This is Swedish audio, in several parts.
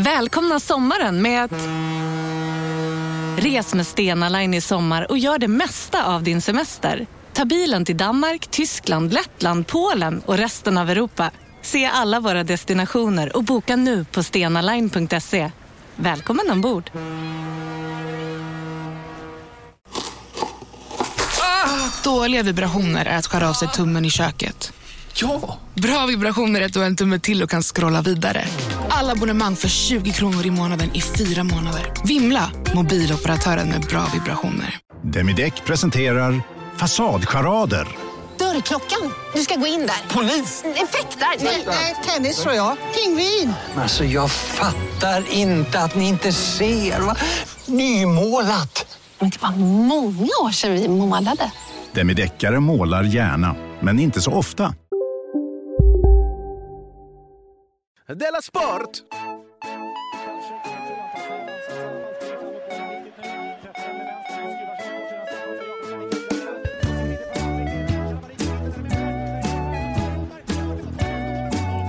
Välkomna sommaren med att... Res med Stena Line i sommar och gör det mesta av din semester. Ta bilen till Danmark, Tyskland, Lettland, Polen och resten av Europa. Se alla våra destinationer och boka nu på stenaline.se. Välkommen ombord! Ah, dåliga vibrationer är att skära av sig tummen i köket. Ja! Bra vibrationer är att du har en tumme till och kan scrolla vidare. Alla abonnemang för 20 kronor i månaden i fyra månader. Vimla! Mobiloperatören med bra vibrationer. Demideck presenterar Fasadcharader. Dörrklockan. Du ska gå in där. Polis? Effektar? Nej, tennis tror jag. Pingvin. Alltså jag fattar inte att ni inte ser. Va? Nymålat! Men det var många år sedan vi målade. Demideckare målar gärna, men inte så ofta. Della Sport!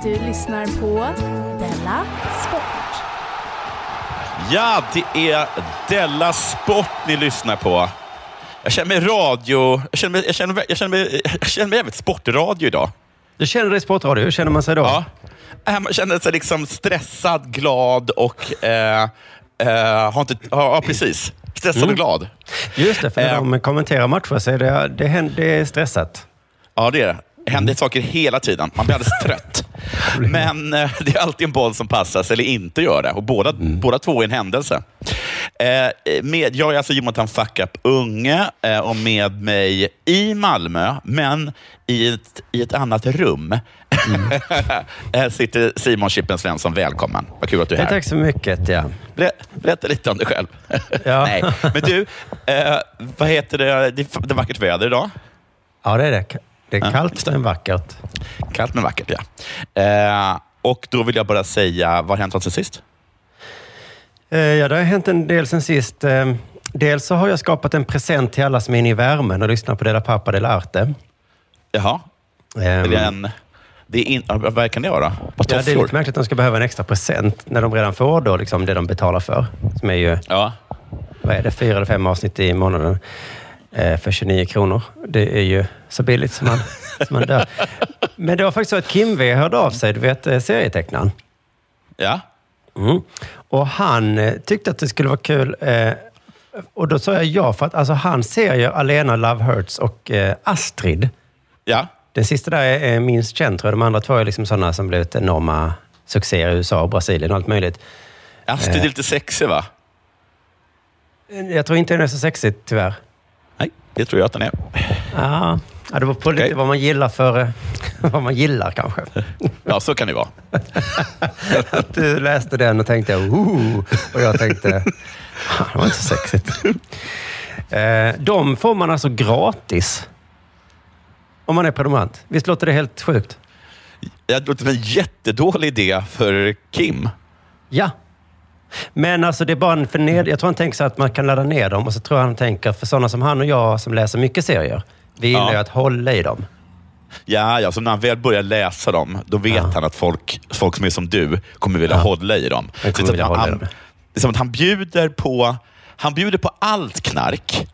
Du lyssnar på Della Sport. Ja, det är Della Sport ni lyssnar på. Jag känner mig radio... Jag känner mig, jag känner mig, jag känner mig, jag känner mig jävligt sportradio idag. Du känner dig sportradio, hur känner man sig då? Ja. Äh, Man känner sig liksom stressad, glad och... Eh, eh, har inte, ja, precis. Stressad och glad. Just det, för när Eh. de kommenterar matcher så är det, det, händer, det är stressat. Ja, det är det. Det händer saker hela tiden. Man blir alldeles trött. Men eh, det är alltid en boll som passas eller inte gör det. Och båda, båda två är en händelse. Eh, med, jag är alltså Jonathan Fuck Up Unge eh, och med mig i Malmö, men i ett, i ett annat rum, Här sitter Simon Chippen Svensson. Välkommen. Vad kul att du är här. tack så mycket. Ja. Ber- Berätta lite om dig själv. Ja. Nej, men du, eh, vad heter det? Det är vackert väder idag. ja, det är det. Det är kallt men vackert. Kallt men vackert, ja. Eh, och då vill jag bara säga, vad har hänt sen sist? Eh, Ja, det har hänt en del sen sist. Eh, Dels så har jag skapat en present till alla som är inne i värmen och lyssnar på Dela Pappa del Arte. Jaha, Ehm, är det en... Det är in, vad kan det vara? Ja, det är lite märkligt att de ska behöva en extra present när de redan får då liksom det de betalar för. Som är ju, Ja. vad är det, fyra eller fem avsnitt i månaden för 29 kronor. Det är ju så billigt som man, som man dör. Men det var faktiskt så att Kim V hörde av sig, du vet eh, serietecknaren. ja. Mm. Och han eh, tyckte att det skulle vara kul. Eh, och då sa jag ja, för att alltså, han ser ju Alena Love Hurts och eh, Astrid. Ja. Den sista där är, är minst känd tror jag. De andra två är liksom sådana som blivit enorma succéer i USA och Brasilien och allt möjligt. Astrid är lite sexig, va? Jag tror inte den är så sexig tyvärr. Det tror jag att den är. Ja, det var på lite vad man gillar för... vad man gillar kanske. Ja, så kan det vara. Att du läste den och tänkte ooh, och jag tänkte "Ah, det var inte så sexigt. Eh, De får man alltså gratis om man är prenumerant. Visst låter det helt sjukt? Det låter som en jättedålig idé för Kim. Ja. Men alltså det är bara en förned... Jag tror han tänker så att man kan ladda ner dem och så tror jag han tänker för sådana som han och jag som läser mycket serier. Vi gillar Ja. ju att hålla i dem. Ja, ja, så när han väl börjar läsa dem, då vet Ja. han att folk, folk som är som du kommer vilja Ja. hålla i dem. Det är som vilja att han, dem. det är som att han bjuder på, han bjuder på allt knark.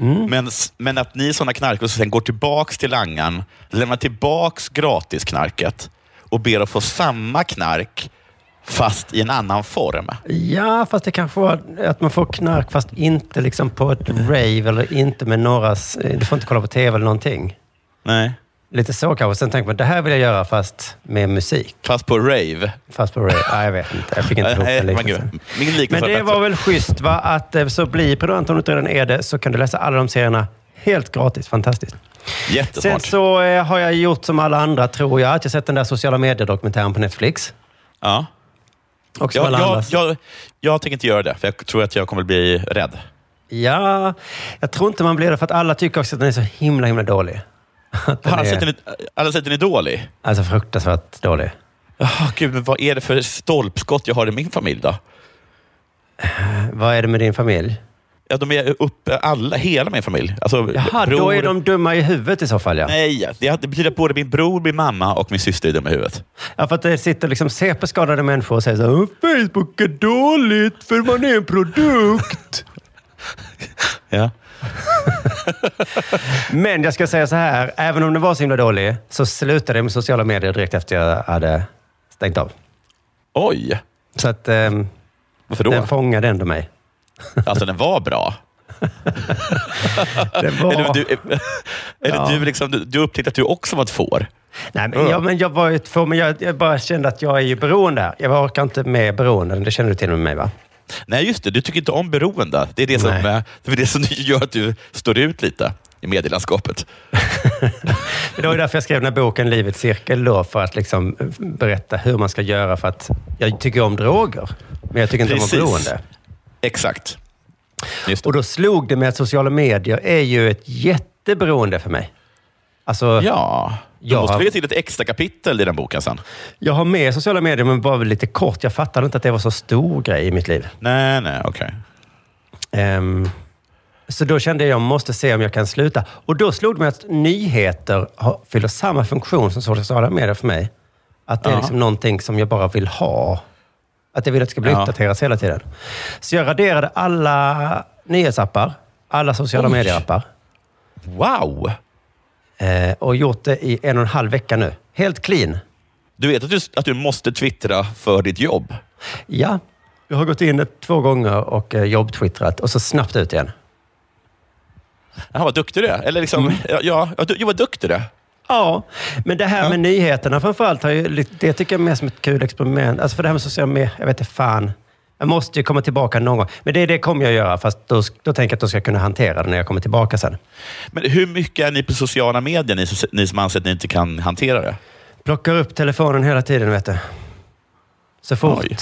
Mm. Men, men att ni sådana knarkare sen går tillbaks till langaren, lämnar tillbaks gratisknarket och ber att få samma knark fast i en annan form. Ja, fast det kanske var att man får knark fast inte liksom på ett rave eller inte med några... Du får inte kolla på tv eller någonting. Nej, Lite så kanske. Sen tänker man, det här vill jag göra fast med musik. fast på rave. Fast på rave. Nej, jag vet inte. Jag fick inte ihop den men liknelsen. Men det var väl schysst va? Att eh, så blir prenumerant om du inte redan är det så kan du läsa alla de serierna helt gratis. Fantastiskt. Sen Jättesmart. så eh, har jag gjort som alla andra, tror jag, att jag sett den där sociala medier-dokumentären på Netflix. Ja. Och Jag, jag, jag, jag tänker inte göra det, för jag tror att jag kommer bli rädd. Ja, jag tror inte man blir det för att alla tycker också att den är så himla, himla dålig. Att alla är, sett den, alla sett den är dålig? Alltså fruktansvärt dålig. Oh, Gud, men vad är det för stolpskott jag har i min familj då? Vad är det med din familj? Ja, de är uppe, alla, hela min familj. Alltså, Jaha, då är de dumma i huvudet i så fall ja. Nej, det, det betyder att både min bror, min mamma och min syster är dumma i huvudet. Ja, för att det sitter liksom CP-skadade människor och säger så här, Facebook är dåligt för man är en produkt. Ja. Men jag ska säga så här, även om det var så himla dålig så slutade jag med sociala medier direkt efter jag hade stängt av. Oj! Så att ehm, Varför då? den fångade ändå mig. Alltså, den var bra. Var... Eller, du, eller Ja. du, liksom, du, du upptäckte att du också var ett får. Nej, men, ja, men jag var ett få, men jag, jag bara kände att jag är ju beroende. Jag orkar inte med beroenden. Det känner du till med mig va? Nej, just det. Du tycker inte om beroende. Det är det som, Nej. det är det som gör att du står ut lite i medielandskapet. Det var ju därför jag skrev den här boken Livets cirkel då, för att liksom berätta hur man ska göra för att jag tycker om droger, men jag tycker inte Precis. om beroende. Exakt. Och då slog det mig att sociala medier är ju ett jätteberoende för mig. Alltså, Ja, du måste lägga till ett extra kapitel i den boken sen. Jag har med sociala medier, men bara lite kort. Jag fattade inte att det var så stor grej i mitt liv. Nej, nej, okej. Ehm, så då kände jag att jag måste se om jag kan sluta. Och då slog det mig att nyheter har, fyller samma funktion som sociala medier för mig. Att det är liksom någonting som jag bara vill ha. Att jag vill att det ska bli Ja. uppdateras hela tiden. Så jag raderade alla nyhetsappar, alla sociala medierappar Wow! eh, och gjort det i en och en halv vecka nu. Helt clean. Du vet att du, att du måste twittra för ditt jobb? Ja, jag har gått in två gånger och eh, jobbtwittrat och så snabbt ut igen. Jaha, vad duktig du är. Eller liksom, Mm. ja, ja, ja, du, ja, vad duktig du är. Ja, men det här med nyheterna framförallt, har ju, det tycker jag är mer som ett kul experiment. Alltså för det här med sociala medier, jag vet inte fan. Jag måste ju komma tillbaka någon gång. Men det, det kommer jag göra, fast då, då tänker jag att då ska jag kunna hantera det när jag kommer tillbaka sen. Men hur mycket är ni på sociala medier, ni, som- ni som anser att ni inte kan hantera det? Plockar upp telefonen hela tiden, vet du. Så fort. Oj.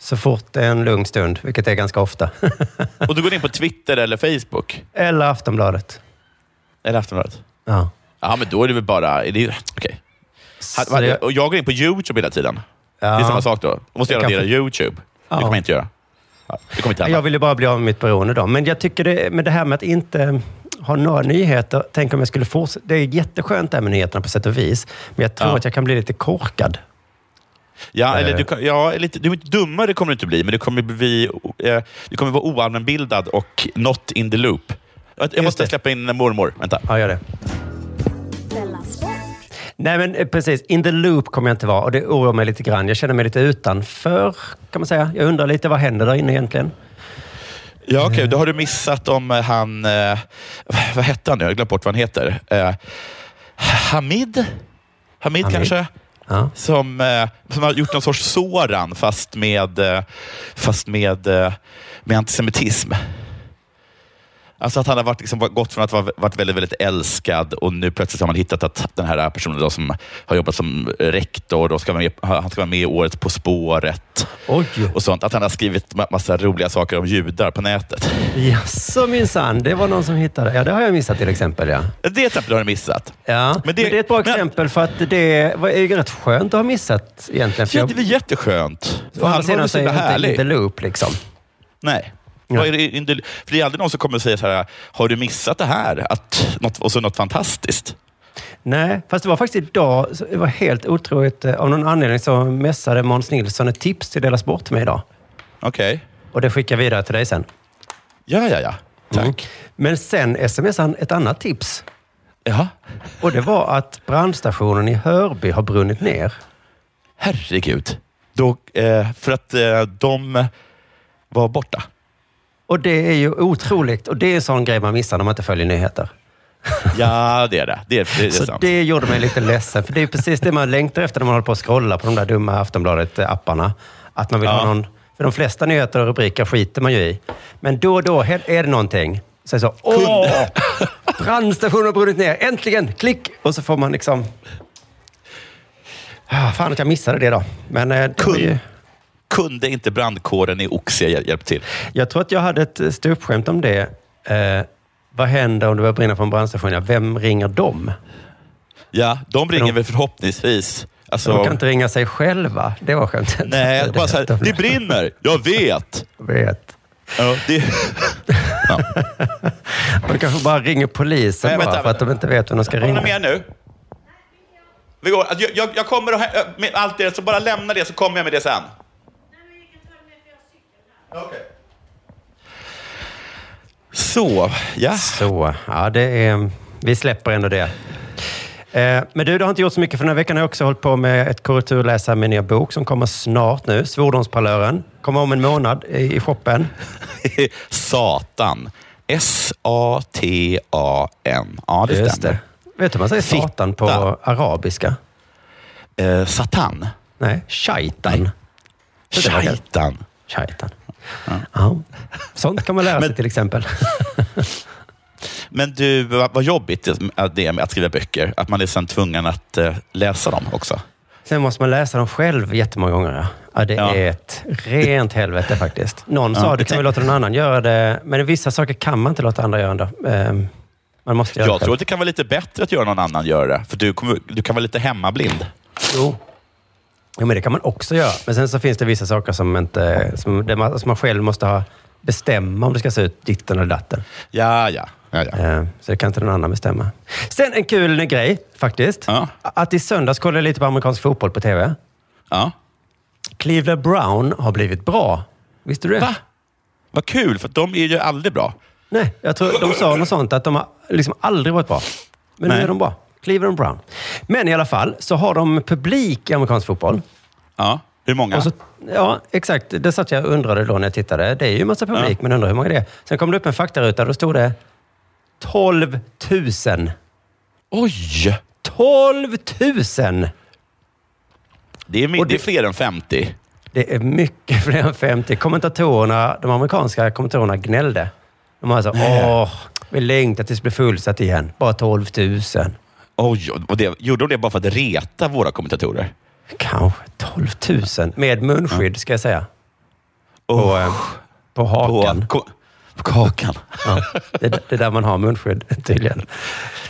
Så fort det är en lugn stund, vilket är ganska ofta. Och du går in på Twitter eller Facebook? Eller Aftonbladet. Eller Aftonbladet? Ja. Ja, men då är det väl bara... Är det, okej. Så Ha- det- Och jag går in på YouTube hela tiden. Det är Ja. samma sak då. Då måste jag Det kan radera få- YouTube. Det Ja. kommer jag inte göra. Ja, det kommer inte hända. Jag vill ju bara bli av med mitt beroende då. Men jag tycker det, med det här med att inte ha några nyheter. Tänk om jag skulle fortsätta. Det är jätteskönt det här med nyheterna på sätt och vis. Men jag tror Ja. att jag kan bli lite korkad. Ja, eller Eh. du, kan- ja, lite, du är inte dummare kommer du inte bli, men du kommer, bli, eh, du kommer vara oallmänbildad och not in the loop. Jag, jag måste det. släppa in mormor. Vänta. Ja, gör det. Nej, men eh, precis. In the loop kommer jag inte vara och det oroar mig lite grann. Jag känner mig lite utanför, kan man säga. Jag undrar lite, vad händer där inne egentligen? Ja, okej. Då har du missat om eh, han... Eh, vad hette han nu? Jag har glömt bort vad han heter. Eh, Hamid? Hamid, Hamid. kanske? Ja. Som, eh, som har gjort någon sorts Soran, fast med, eh, fast med, med antisemitism. Alltså att han har varit, liksom, gått från att vara varit väldigt, väldigt älskad och nu plötsligt har man hittat att den här personen då, som har jobbat som rektor, och ska vara med, han ska vara med i året På spåret Oj! och sånt. Att han har skrivit ma- massa roliga saker om judar på nätet. Jaså minsann, det var någon som hittade. Ja, det har jag missat till exempel. Ja, Det exempel har du missat. ja. Men, Men det, det- är ett bra men- exempel för att det var är ju rätt skönt att ha missat egentligen. Ja, det är jätteskönt. å andra sidan så är jag inte in the härlig. loop liksom. Nej. Ja. Är det, för det är aldrig någon som kommer att säga så här, har du missat det här? Att, något, och så något fantastiskt. Nej, fast det var faktiskt idag, det var helt otroligt. eh, Av någon anledning så messade Måns Nilsson ett tips till Dela Sport till mig idag. Okej. Och det skickar jag vidare till dig sen. Ja, ja, ja. Tack. Mm. Men sen smsade han ett annat tips. Ja. Och det var att brandstationen i Hörby har brunnit ner. Herregud. Då, eh, för att eh, de var borta. Och det är ju otroligt. Och det är en sån grej man missar när man inte följer nyheter. Ja, det är det. Det är, det är Så sant. det gjorde mig lite ledsen. För det är precis det man längtar efter när man håller på att scrolla på de där dumma Aftonbladet-apparna. Att man vill Ja. ha någon... För de flesta nyheter och rubriker skiter man ju i. Men då och då är det någonting. Så är det så, åh! Brandstationen har brunnit ner. Äntligen! Klick! Och så får man liksom... Ah, fan att jag missade det då. Men eh, det var ju... Kund. Kunde inte brandkåren i Oxie hjäl- hjälpa till? Jag tror att jag hade ett ståuppskämt om det. Eh, vad händer om det börjar brinna på en brandstation? Ja, Vem ringer dem? Ja, de ringer de- väl förhoppningsvis. Alltså, De kan inte ringa sig själva. Det var skämtet. Nej, bara så här, det brinner. Jag vet. Jag vet. Ja, det, De kanske bara ringer polisen Nej, bara vänta, för att de inte vet vem de ska ringa. ni med nu? Vi går, jag, jag, jag kommer och, med allt det, så bara lämna det så kommer jag med det sen. Okej. Så, ja. Så, ja det är... Vi släpper ändå det. Eh, Men du, det har inte gjort så mycket för den här veckan. Jag har också hållit på med ett korrekturläsare med en ny bok som kommer snart nu. Svordomsparlören. Kommer om en månad i i shoppen. Satan. S-A-T-A-N. Ja, det Just stämmer. det. Vet du hur man säger Fitta. satan på arabiska? Eh, satan. Nej, shaitan. Shaitan. Shaitan. Ja. Sånt kan man lära sig till exempel. Men du, vad, jobbigt det- är med att skriva böcker. Att man är sen tvungen att eh, läsa dem också. Sen måste man läsa dem själv jättemånga gånger. Ja. Det Ja. är ett rent helvete faktiskt. Någon Ja, sa du kan väl låta någon annan göra det, men vissa saker kan man inte låta andra göra ändå. Ehm, Man måste göra Jag det tror att det kan vara lite bättre att göra någon annan göra det. För du, kommer, du kan vara lite hemmablind. Jo. Ja, men det kan man också göra. Men sen så finns det vissa saker som, inte, som, man, som man själv måste ha, bestämma om det ska se ut ditten eller datten. Ja, ja. ja, ja. Eh, Så det kan inte någon annan bestämma. Sen en kul grej faktiskt. Ja. Att i söndags kollade jag lite på amerikansk fotboll på tv. ja. Cleveland Brown har blivit bra. Visste du det? Va? Vad kul, för de är ju aldrig bra. Nej, jag tror de sa något sånt att de har liksom aldrig varit bra. Men nu Nej. är de bra. Cleveland Brown. Men i alla fall så har de publik i amerikansk fotboll. Ja. Hur många? Så, ja, exakt. Det satt jag och undrade då när jag tittade. Det är ju en massa publik, men undrar hur många det är. Sen kom det upp en faktaruta och då stod det 12 000. Oj! 12 000! Det är, det är fler än 50. Det är mycket fler än 50. Kommentatorerna, de amerikanska kommentatorerna gnällde. De var så, åh, vi längtar tills det blir fullsatt igen. Bara 12 000. Oj, och det, gjorde de det bara för att reta våra kommentatorer? Kanske 12 000. Med munskydd, ska jag säga. På, Oh. eh, på hakan. På, på kakan. Ja, det, det är där man har munskydd, tydligen.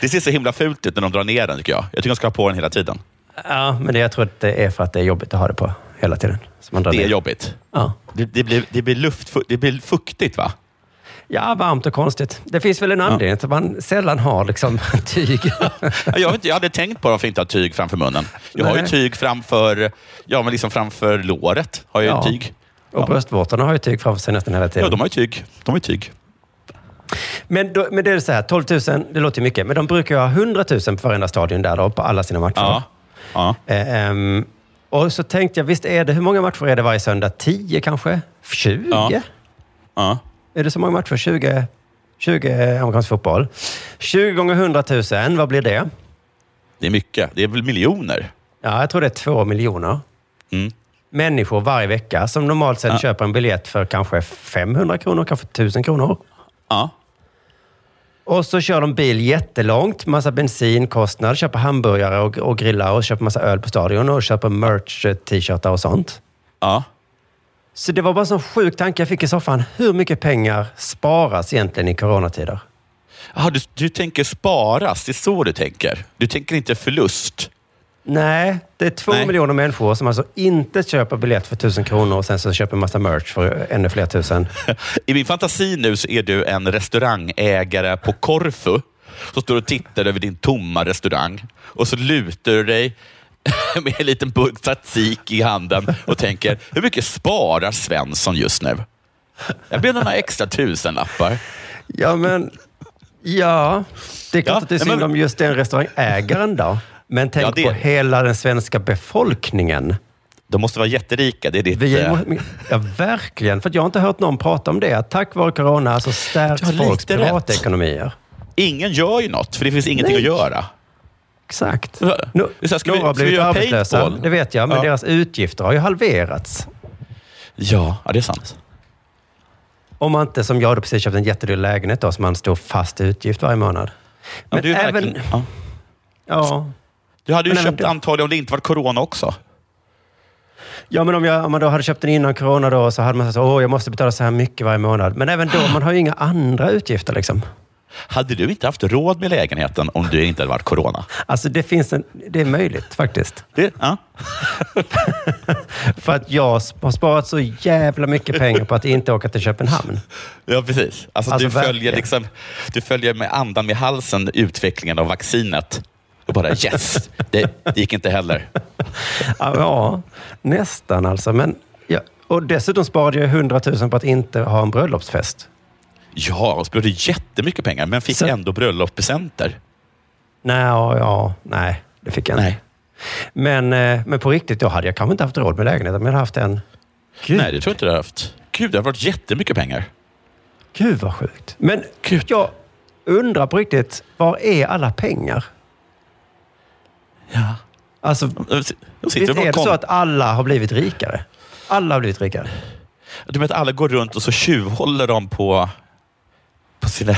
Det ser så himla fult ut när de drar ner den, tycker jag. Jag tycker de ska ha på den hela tiden. Ja, men det, jag tror att det är för att det är jobbigt att ha det på hela tiden. Det är ner. jobbigt. Ja. Det, det, blir, det, blir luft, det blir fuktigt, va? Ja, varmt och konstigt. Det finns väl en anledning till att man sällan har liksom, tyg. Ja, Jag, inte, jag hade tänkt på varför inte ha tyg framför munnen. Jag har ju Nej. tyg framför, ja, men liksom framför låret. Har jag Ja. tyg. Och bröstvårtorna har ju tyg framför sig nästan hela tiden. Ja, de har ju tyg. De har ju tyg. Men, då, men det är så här, 12 000, det låter ju mycket, men de brukar ju ha 100 000 på varenda stadion där då, på alla sina matcher. Ja. ja. Eh, ehm, och så tänkte jag, visst är det, hur många matcher är det varje söndag? 10 kanske? 20? Ja. ja. Är det så många matcher? 20, 20 amerikansk fotboll. 20 gånger 100 000, vad blir det? Det är mycket. Det är väl miljoner? Ja, jag tror det är två miljoner Mm. människor varje vecka som normalt sett Ja. köper en biljett för kanske 500 kronor, kanske 1000 kronor. Ja. Och så kör de bil jättelångt, massa bensinkostnad, köper hamburgare och, och grillar och köper massa öl på stadion och köper merch, eh, t-shirtar och sånt. ja. Så det var bara en sån sjuk tanke jag fick i soffan. Hur mycket pengar sparas egentligen i coronatider? Aha, du, du tänker sparas, det är så du tänker. Du tänker inte förlust. Nej, det är två Nej. miljoner människor som alltså inte köper biljett för tusen kronor och sen så köper massa merch för ännu fler tusen. I min fantasi nu så är du en restaurangägare på Korfu som står och tittar över din tomma restaurang och så lutar du dig med en liten burk tzatziki i handen och tänker, hur mycket sparar Svensson just nu? Jag ber några extra tusenlappar. Ja, men... Ja, det är klart Ja, att det är men- synd om just den restaurangägaren då. Men tänk Ja, det- på hela den svenska befolkningen. De måste vara jätterika. Det är ditt... Vi eh, ja, verkligen. För jag har inte hört någon prata om det. Tack vare corona så stärks folks privatekonomier. Ingen gör ju något, för det finns ingenting Nej. att göra. Exakt. No, så ska vi- några har ska vi blivit göra arbetslösa, paintball? det vet jag. Men Ja. deras utgifter har ju halverats. Ja, ja det är sant. Om man inte, som jag, då precis köpt en jättedyr lägenhet då, som man står fast utgift varje månad. Ja, Men du, är även... verkligen, ja. Ja, du hade ju Men köpt antagligen om det inte var corona också. Ja, men om, jag, om man då hade köpt den innan corona då, så hade man sagt åh, jag måste betala så här mycket varje månad. Men även då, man har ju inga andra utgifter liksom. Hade du inte haft råd med lägenheten om du inte hade varit corona? Alltså det finns en, det är möjligt faktiskt. Det, ja. För att jag har sparat så jävla mycket pengar på att inte åka till Köpenhamn. Ja, precis. Alltså, Alltså, du, följer liksom, du följer med andan i halsen utvecklingen av vaccinet. Och bara yes, det, det gick inte heller. Ja, Ja, nästan alltså. Men, ja. Och dessutom sparade jag 100 000 på att inte ha en bröllopsfest. Ja, och sparade jättemycket pengar, men fick Så- ändå bröllopspresenter. Nej, ja, ja, nej, det fick jag inte. Nej. Men, eh, men på riktigt, då hade jag kanske inte haft råd med lägenheten, men jag hade haft en. Gud, Nej, det tror jag inte du har haft. Gud, det har varit jättemycket pengar. Gud vad sjukt. Men Gud. jag undrar på riktigt, var är alla pengar? Ja. Alltså, visst är det så att alla har blivit rikare? Alla har blivit rikare. Du vet, alla går runt och så tjuvhåller de på, på sina...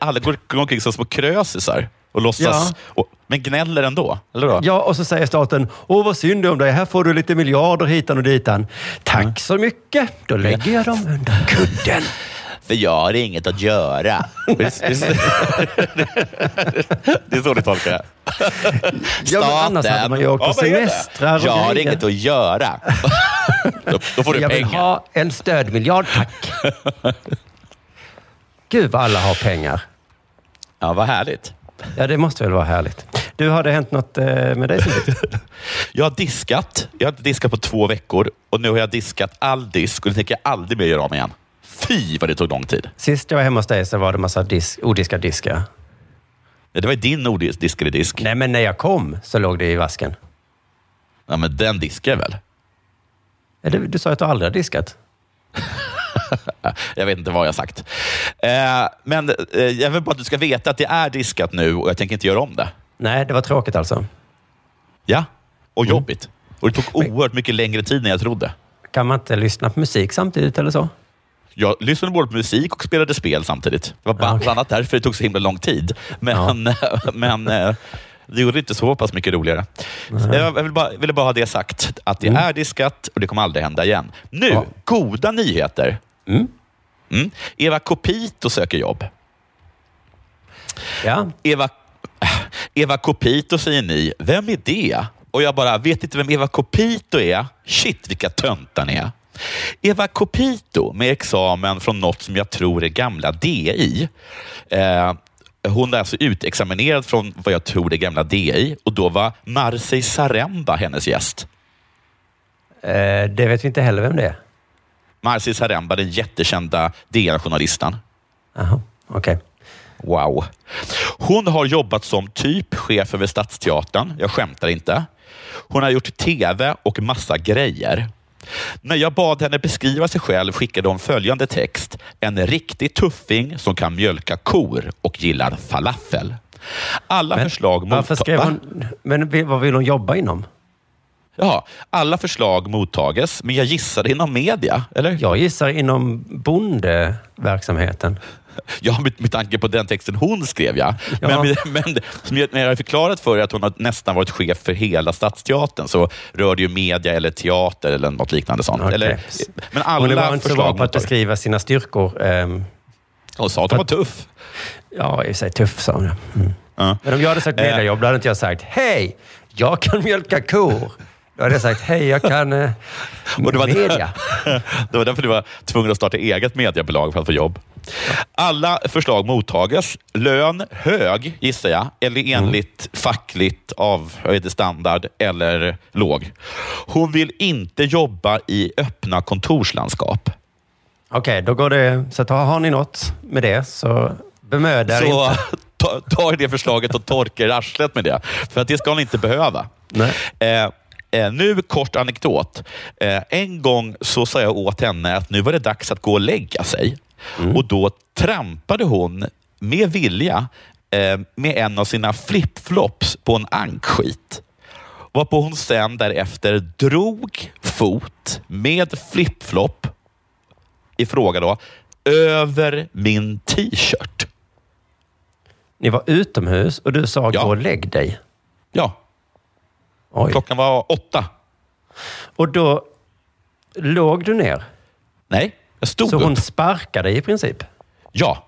Alla går, omkring som små krösisar och låtsas, Ja. och, men gnäller ändå. Eller då? Ja, och så säger staten, åh vad synd om dig, här får du lite miljarder hitan och ditan. Tack så mycket, då lägger jag dem under kudden. För jag har inget att göra. det är så du tolkar det. Ja, men annars hade man ju åkt på semestrar och Jag har inget att göra. då, då får du Jag vill pengar. ha en stödmiljard, tack. Gud vad alla har pengar. Ja, vad härligt. Ja, det måste väl vara härligt. Du, har det hänt något eh, med dig? Jag har diskat. Jag har inte diskat på två veckor och nu har jag diskat all disk och det tänker jag aldrig mer göra om igen. Fy vad det tog lång tid. Sist jag var hemma hos dig så var det massa dis- odiskad diskar. Det var ju din odiskade disk. Nej, men när jag kom så låg det i vasken. Ja, men den diskar väl? Ja, det- Du sa att du aldrig har diskat. Jag vet inte vad jag har sagt. Eh, men eh, jag vill bara att du ska veta att det är diskat nu och jag tänker inte göra om det. Nej, det var tråkigt alltså. Ja, och jobbigt. Och det tog oerhört mycket längre tid än jag trodde. Kan man inte lyssna på musik samtidigt eller så? Jag lyssnade både på musik och spelade spel samtidigt. Det var bland okej. annat därför det tog så himla lång tid. Men, men eh, det gjorde det inte så pass mycket roligare. Jag vill bara, ville bara ha det sagt, att det är diskat och det kommer aldrig hända igen. Nu, Ja. goda nyheter. Mm. Mm. Eva Copito söker jobb. Ja, Eva, Eva Copito säger ni. Vem är det? Och jag bara, vet inte vem Eva Copito är? Shit, vilka töntar ni är. Eva Copito med examen från något som jag tror är gamla DI. Eh, hon är alltså utexaminerad från vad jag tror är gamla DI och då var Marcej Saremba hennes gäst. eh, det vet vi inte heller vem det är. Marcej Saremba, den jättekända DN-journalisten. Jaha, okej. Wow. Hon har jobbat som typ chef över Stadsteatern. Jag skämtar inte. Hon har gjort tv och massa grejer. När jag bad henne beskriva sig själv skickade hon följande text. En riktig tuffing som kan mjölka kor och gillar falafel. Alla Men förslag Varför skrev hon... Men vad vill hon jobba inom? Ja, alla förslag mottages, men jag gissade inom media, eller? Jag gissar inom bondeverksamheten. Ja, med, med tanke på den texten hon skrev, ja. Ja. Men, men som jag, när jag har förklarat för er att hon har nästan varit chef för hela Stadsteatern, så rör det ju media eller teater eller något liknande sånt. Okej. Eller, men alla Hon var inte så bra förslag på att beskriva sina styrkor. Ehm, Hon sa att hon var tuff. ja, i och för sig tuff sa hon. Mm. Ja. Men om jag hade sagt Eh. mediajobb, då hade inte jag sagt hej, jag kan mjölka kor. Då hade jag sagt hej, jag kan eh, Och det var, media. det var därför du var tvungen att starta eget mediebolag för att få jobb. Alla förslag mottages. Lön hög, gissar jag, eller enligt fackligt avhöjd standard eller låg. Hon vill inte jobba i öppna kontorslandskap. Okej, då går det... Så att har ni något med det så bemöda er Så inte. ta, ta det förslaget och torka er arslet med det. För att det ska hon inte behöva. Nej. Eh, eh, nu kort anekdot. Eh, en gång så sa jag åt henne att nu var det dags att gå och lägga sig. Och då trampade hon med vilja eh, med en av sina flipflops på en ankskit. Varpå hon sen därefter drog fot med flipflop i fråga då, över min t-shirt. Ni var utomhus och du sa Ja. gå och lägg dig. Ja, Oj. klockan var åtta. Och då låg du ner. Nej, jag stod Så upp. hon sparkade i princip. Ja,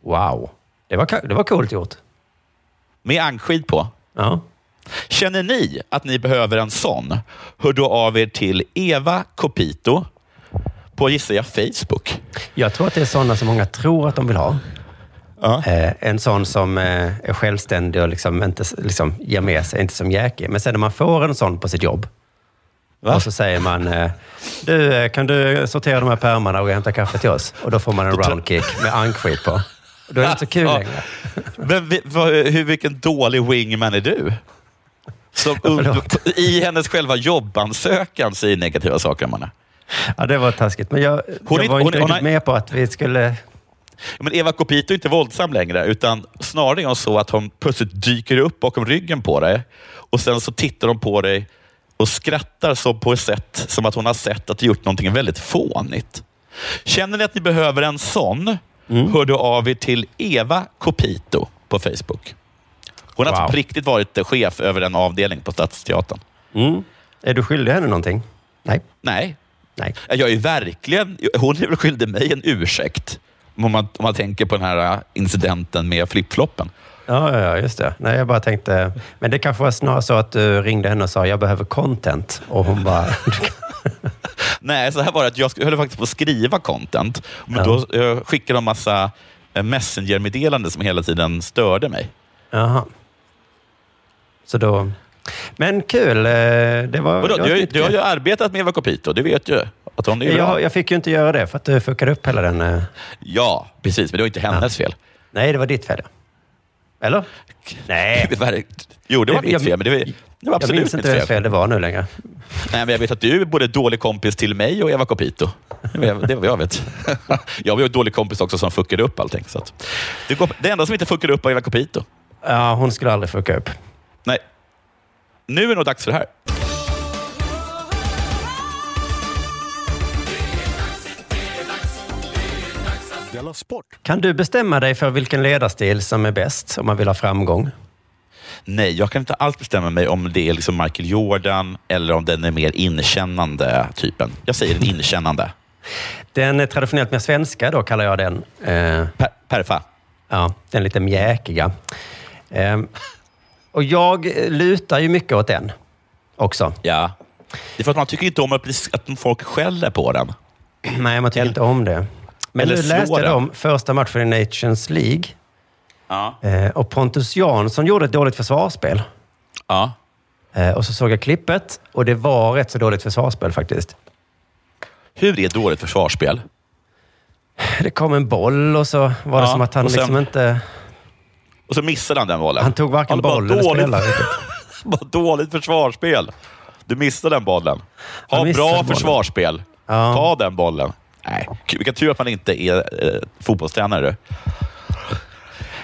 Wow. Det var, det var coolt gjort. Med ankskid på. Ja. Känner ni att ni behöver en sån? Hör då av er till Eva Copito på, gissar jag, Facebook. Jag tror att det är sådana som många tror att de vill ha. Ja. Eh, en sån som eh, är självständig och liksom inte liksom, ger med sig, inte som jäkel. Men sen när man får en sån på sitt jobb Va? och så säger man, eh, du, eh, kan du sortera de här pärmarna och hämta kaffe till oss? Och då får man en roundkick med ankskit på. Då är det inte så kul Ja. längre. Men vi, vad, hur, vilken dålig wingman är du? Som. I hennes själva jobbansökan säger negativa saker om henne. Ja, det var taskigt. Men jag, Hon jag var hon inte hon är- med på att vi skulle... Men Eva Copito är inte våldsam längre, utan snarare är hon så att hon plötsligt dyker upp bakom ryggen på dig och sen så tittar hon på dig och skrattar så på ett sätt som att hon har sett att du gjort någonting väldigt fånigt. Känner ni att ni behöver en sån, Mm. hör du av er till Eva Copito på Facebook. Hon har Wow. på riktigt varit chef över en avdelning på Stadsteatern. Mm. Är du skyldig henne någonting? Nej. Nej, Nej. jag är verkligen... Hon är väl skyldig mig en ursäkt. Om man, om man tänker på den här incidenten med flipfloppen. Ja, ja, ja, just det. Nej, jag bara tänkte... Men det kanske var snarare så att du ringde henne och sa, jag behöver content. Och hon bara... Nej, så här var det att jag höll faktiskt på att skriva content. Men Ja. då skickade de massa eh, messenger-meddelanden som hela tiden störde mig. Jaha. Så då... Men kul. eh, Det var... Vadå, det var du, du har ju arbetat med Eva Copito, du vet ju att hon är jag, jag fick ju inte göra det för att du fuckade upp hela den... eh, Ja, precis. Men det var inte hennes fel. Nej, det var ditt fel. ja. Eller? Nej. Jo, det var Jag- mitt fel, men det var, det var Jag absolut minns mitt inte fel. fel det var nu längre. Nej, men jag vet att du är både dålig kompis till mig och Eva Copito. Det är vad jag vet. Jag var ju dålig kompis också som fuckade upp allting. Så att det enda som inte fuckade upp var Eva Copito. Ja, hon skulle aldrig fucka upp. Nej. Nu är det nog dags för det här. Della Sport! Kan du bestämma dig för vilken ledarstil som är bäst om man vill ha framgång? Nej, jag kan inte alls bestämma mig om det är liksom Michael Jordan eller om den är mer inkännande typen. Jag säger den inkännande. Den är traditionellt mer svenska, då kallar jag den. Eh, Per, perfa. ja, den lite mjäkiga. Eh, och jag lutar ju mycket åt den också. Ja. Det är för att man tycker inte om att, att folk skäller på den. Nej, man tycker inte om det. Men Eller nu läste jag om första matchen i Nations League. Ja. Eh, och Pontus Jansson gjorde ett dåligt försvarsspel. ja. Eh, och så såg jag klippet och det var rätt så dåligt försvarsspel faktiskt. Hur är dåligt försvarsspel? Det kom en boll och så var det Ja, som att han och sen- liksom inte... Och så missade han den bollen. Han tog varken Han boll eller dåligt- spelare. Bara dåligt försvarsspel. Du missade den bollen. Ha bra bollen. försvarsspel. Ja. Ta den bollen. Nej, vilken tur att man inte är eh, fotbollstränare.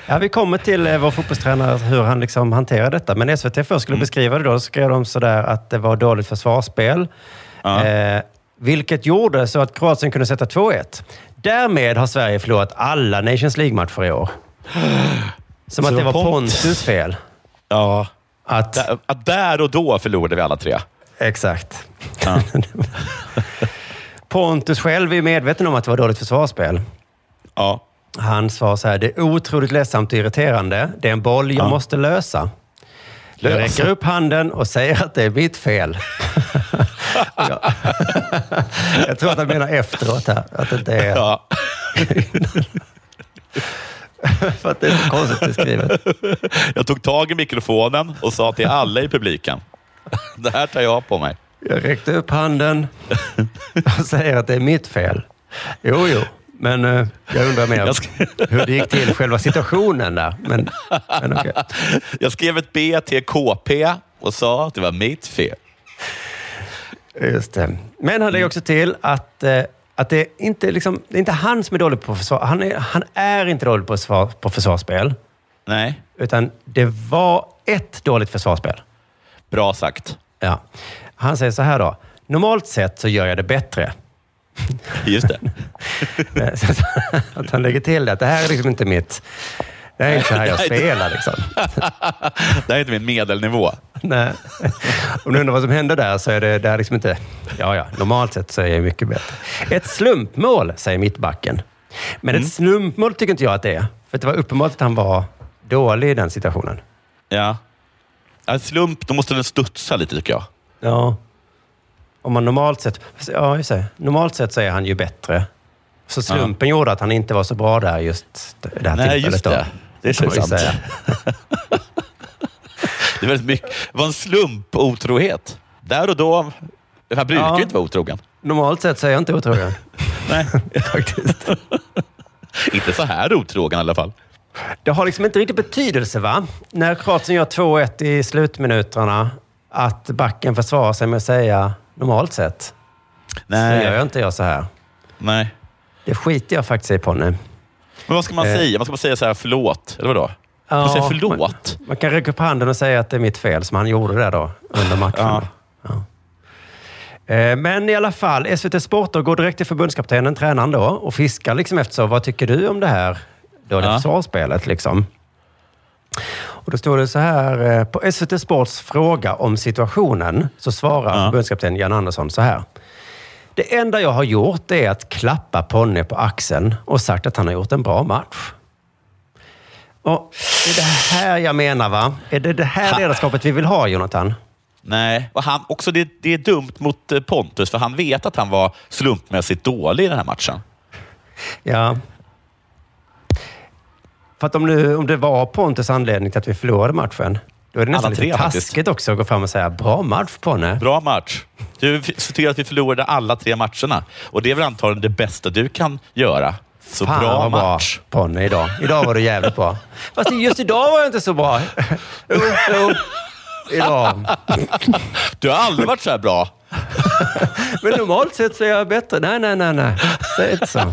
Ja, vi kommer till eh, vår fotbollstränare, hur han liksom hanterar detta. Men SVT först Mm. skulle beskriva det då, så skrev de sådär att det var dåligt försvarsspel. Ja. Eh, vilket gjorde så att Kroatien kunde sätta 2-1. Därmed har Sverige förlorat alla Nations League-matcher i år. Som Så att det var Pont- Pontus fel. Ja. Att, Där, att där och då förlorade vi alla tre. exakt. Ja. Pontus själv är medveten om att det var dåligt försvarsspel. Ja. Han sa så här, det är otroligt ledsamt och irriterande. Det är en boll jag Ja. måste lösa. Jag räcker upp handen och säger att det är mitt fel. Jag tror att han menar efteråt här. Att det inte är... Ja. För att det är så konstigt beskrivet. Jag tog tag i mikrofonen och sa till alla i publiken. Det här tar jag på mig. Jag räckte upp handen och säger att det är mitt fel. Jo, jo. Men eh, jag undrar mer Jag hur det gick till, själva situationen där. Men, men okej. Jag skrev ett B till KP och sa att det var mitt fel. Just det. Men han lägger också till att, eh, att det, är inte, liksom, det är inte han som är dålig på försvar. Han är, han är inte dålig på, försvar, på försvarsspel. Nej, Utan det var ett dåligt försvarsspel. bra sagt. Ja. Han säger så här då. Normalt sett så gör jag det bättre. Just det. Så att han lägger till det. Att det här är liksom inte mitt... Det här är inte så här jag spelar liksom. Det här är inte min medelnivå. Nej. Om du undrar vad som händer där så är det, det är liksom inte... Ja, ja, normalt sett så är jag mycket bättre. Ett slumpmål, säger mittbacken. Men ett slumpmål tycker inte jag att det är. För det var uppenbart att han var dålig i den situationen. Ja. En slump, då måste den studsa lite tycker jag. Ja. Om man normalt sett... Ja, just det. Normalt sett så är han ju bättre. Så slumpen gjorde att han inte var så bra där just det här Nej, tillfället. just då, det. Det är ju sant. Det, är väldigt mycket, det var en slump otrohet. Där och då. Han brukar Ja. inte vara otrogen. Normalt sett så är jag inte otrogen. Nej. Faktiskt. inte så här otrogen i alla fall. Det har liksom inte riktigt betydelse, va? När Kroatien gör 2-1 i slutminuterna, att backen försvarar sig med att säga normalt sett. Så Nej. gör jag inte jag så här. Nej. Det skiter jag faktiskt i, Ponny. Men vad ska man Eh. säga? Man ska bara säga så här, förlåt, eller vadå? Man Ja, säger förlåt. Man, man kan räcka upp handen och säga att det är mitt fel, som han gjorde där då under matchen. Ja. Eh, Men i alla fall, SVT Sport går direkt till förbundskaptenen, tränaren då, och fiskar liksom efter så, vad tycker du om det här dåliga Ja. försvarsspelet? Liksom? Och då står det så här, eh, på SVT Sports fråga om situationen så svarar Ja. förbundskapten Jan Andersson så här. Det enda jag har gjort är att klappa Ponne på axeln och sagt att han har gjort en bra match. Och det är det här jag menar, va? Är det det här ledarskapet vi vill ha, Jonathan? Nej, och han, också det, det är dumt mot eh, Pontus, för han vet att han var slumpmässigt dålig i den här matchen. Ja. För att om, nu, om det var Pontus anledning till att vi förlorade matchen, då är det nästan Alla tre lite faktiskt. taskigt också att gå fram och säga bra match Ponne. Bra match. Du såg till att vi förlorade alla tre matcherna. Och det är väl antagligen det bästa du kan göra. Så Fan, bra match. bra Ponne idag. Idag var du jävligt bra. Fast just idag var jag inte så bra. Jo, jo. Idag. Du har aldrig varit så här bra. Men normalt sett så är jag bättre. Nej, nej, nej, nej. Säg inte så.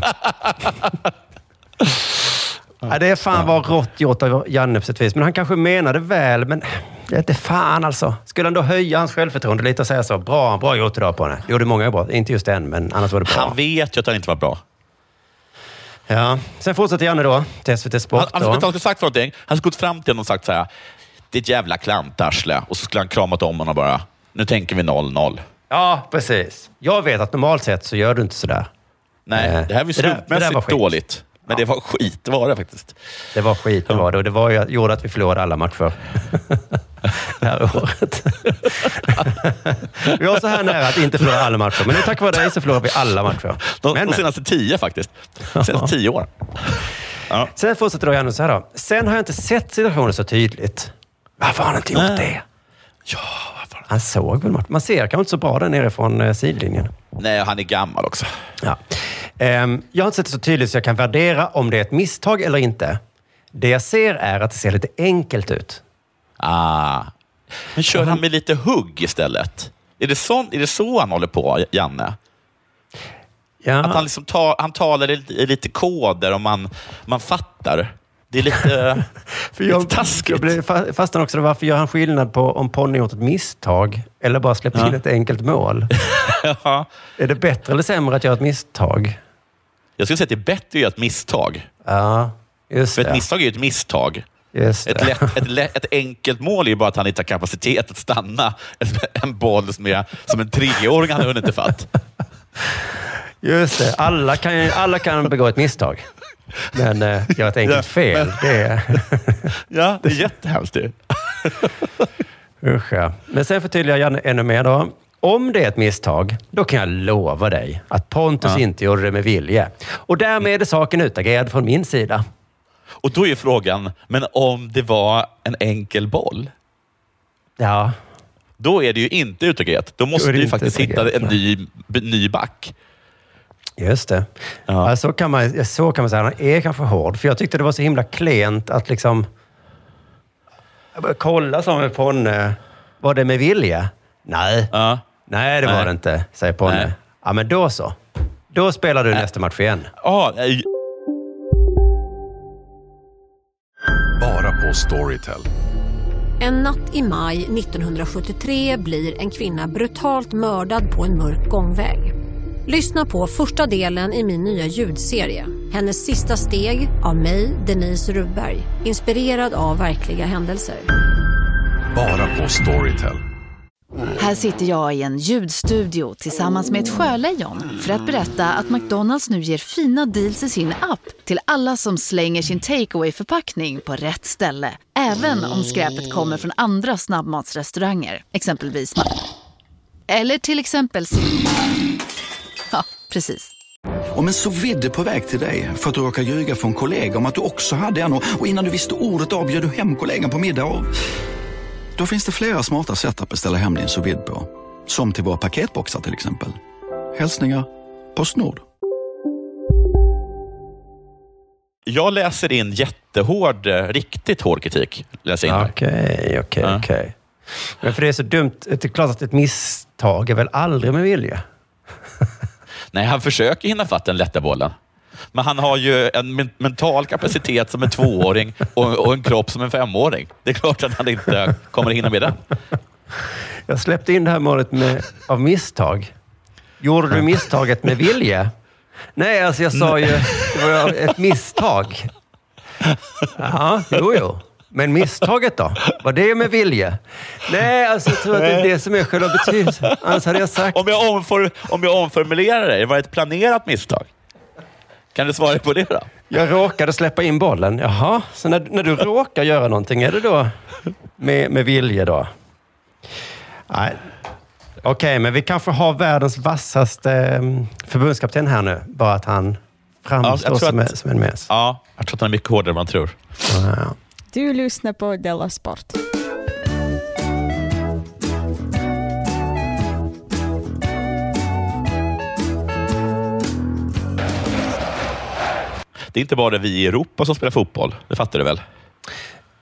Ja, det är fan var rått gjort av Janne på sätt och vis. Men han kanske menade väl, men det är inte fan alltså. Skulle han då höja hans självförtroende lite och säga så, bra, bra gjort idag på henne. Är många bra. Inte just en, men annars var det bra. Han vet ju att han inte var bra. Ja. Sen fortsätter Janne då till SVT Sport. Han, han, han skulle sagt för någonting. Han skulle gått fram till honom och sagt så här. Ditt jävla klantarsle. Och så skulle han kramat om honom bara. Nu tänker vi 0-0. Ja, precis. Jag vet att normalt sett så gör du inte sådär. Nej, Eh, det här var ju slumpmässigt dåligt. Men det var skit, var det faktiskt. Det var skit, var det. Och det var ju, gjorde att vi förlorade alla matcher. det här året. vi var så här nära att inte förlora alla matcher. Men nu tack vare dig så förlorar vi alla matcher. De, Men, de senaste tio faktiskt. De senaste tio åren. Ja. Sen fortsätter då Janne så här då. Sen har jag inte sett situationen så tydligt. Varför har han inte gjort Nej. det? Ja? Han såg väl matchen. Man ser kanske inte så bra där nere från eh, sidlinjen. Nej, han är gammal också. Ja. Ehm, jag har inte sett det så tydligt så jag kan värdera om det är ett misstag eller inte. Det jag ser är att det ser lite enkelt ut. Ah. Men kör han med lite hugg istället? Är det, sån, är det så han håller på, Janne? Ja. Att han, liksom tar, han talar i lite, i lite koder och man, man fattar. Det är lite, För jag, lite taskigt. jag fastnade också varför gör han skillnad på om Ponny gjort ett misstag eller bara släppt Ja. in ett enkelt mål? ja. Är det bättre eller sämre att göra ett misstag? Jag skulle säga att det är bättre att göra ett misstag. Ja, just För ett det. misstag är ju ett misstag. Just Ett, lätt, ett, lätt, ett enkelt mål är ju bara att han inte har kapacitet att stanna en, boll som, är, som en treåring han har hunnit ifatt. Just det. Alla kan, alla kan begå ett misstag. Men eh, göra ett enkelt fel, det är... Ja, det är jättehemskt ju. Usch ja. Men sen förtydligar jag ännu mer då. Om det är ett misstag, då kan jag lova dig att Pontus Ja. inte gjorde det med vilje. Och därmed är saken utagerad från min sida. Och då är frågan, men om det var en enkel boll? Ja, Då är det ju inte utagerat. Då måste du inte faktiskt hitta en ny, ny back. Just det. Ja. Ja. så, kan man, så kan man säga. Han är kanske hård. För jag tyckte det var så himla klent att liksom... Kolla som med Ponne. Var det med vilje? Nej. Ja. Nej, det var Nej. det inte, säger Ponne. Nej. Ja, men då så. Då spelar du nästa match igen. Ah, nej. Bara på Storytel. En natt i maj 1973 blir en kvinna brutalt mördad på en mörk gångväg. Lyssna på första delen i min nya ljudserie. Hennes sista steg av mig, Denise Rubberg. Inspirerad av verkliga händelser. Bara på Storytel. Här sitter jag i en ljudstudio tillsammans med ett sjölejon för att berätta att McDonalds nu ger fina deals i sin app till alla som slänger sin takeaway förpackning på rätt ställe. Även om skräpet kommer från andra snabbmatsrestauranger, exempelvis Eller till exempel precis. Om en så vidde på väg till dig för att du råkar ljuga från kollega om att du också hade en och innan du visste ordet av du hem kollegan på middag och... Då finns det flera smarta sätt att beställa hem din sous på. Som till våra paketboxar till exempel. Hälsningar Postnord. Jag läser in jättehård, eh, riktigt hård kritik. Okej, okej, okej. Men för det är så dumt. Det är klart att ett misstag är väl aldrig med vilja? Nej, han försöker hinna fatt den lätta bollen. Men han har ju en mental kapacitet som en tvååring och, en kropp som en femåring. Det är klart att han inte kommer hinna med den. Jag släppte in det här målet med, av misstag. Gjorde du misstaget med vilje? Nej, alltså jag sa ju det var ett misstag. Ja, jo, jo. Men misstaget då? Var det med vilja? Nej, alltså jag tror att det är det som är själva betydelsen. Annars hade jag sagt... Om jag, omfor, om jag omformulerar det, var det ett planerat misstag? Kan du svara på det då? Jag råkade släppa in bollen. Jaha, så när, när du råkar göra någonting, är det då med, med vilja då? Nej. Okej, men vi kanske har världens vassaste mm, förbundskapten här nu. Bara att han framstår som, en- som en mes. Ja, jag tror att han är mycket hårdare än man tror. Ja. Du lyssnar på Della Sport. Det är inte bara vi i Europa som spelar fotboll. Det fattar du väl?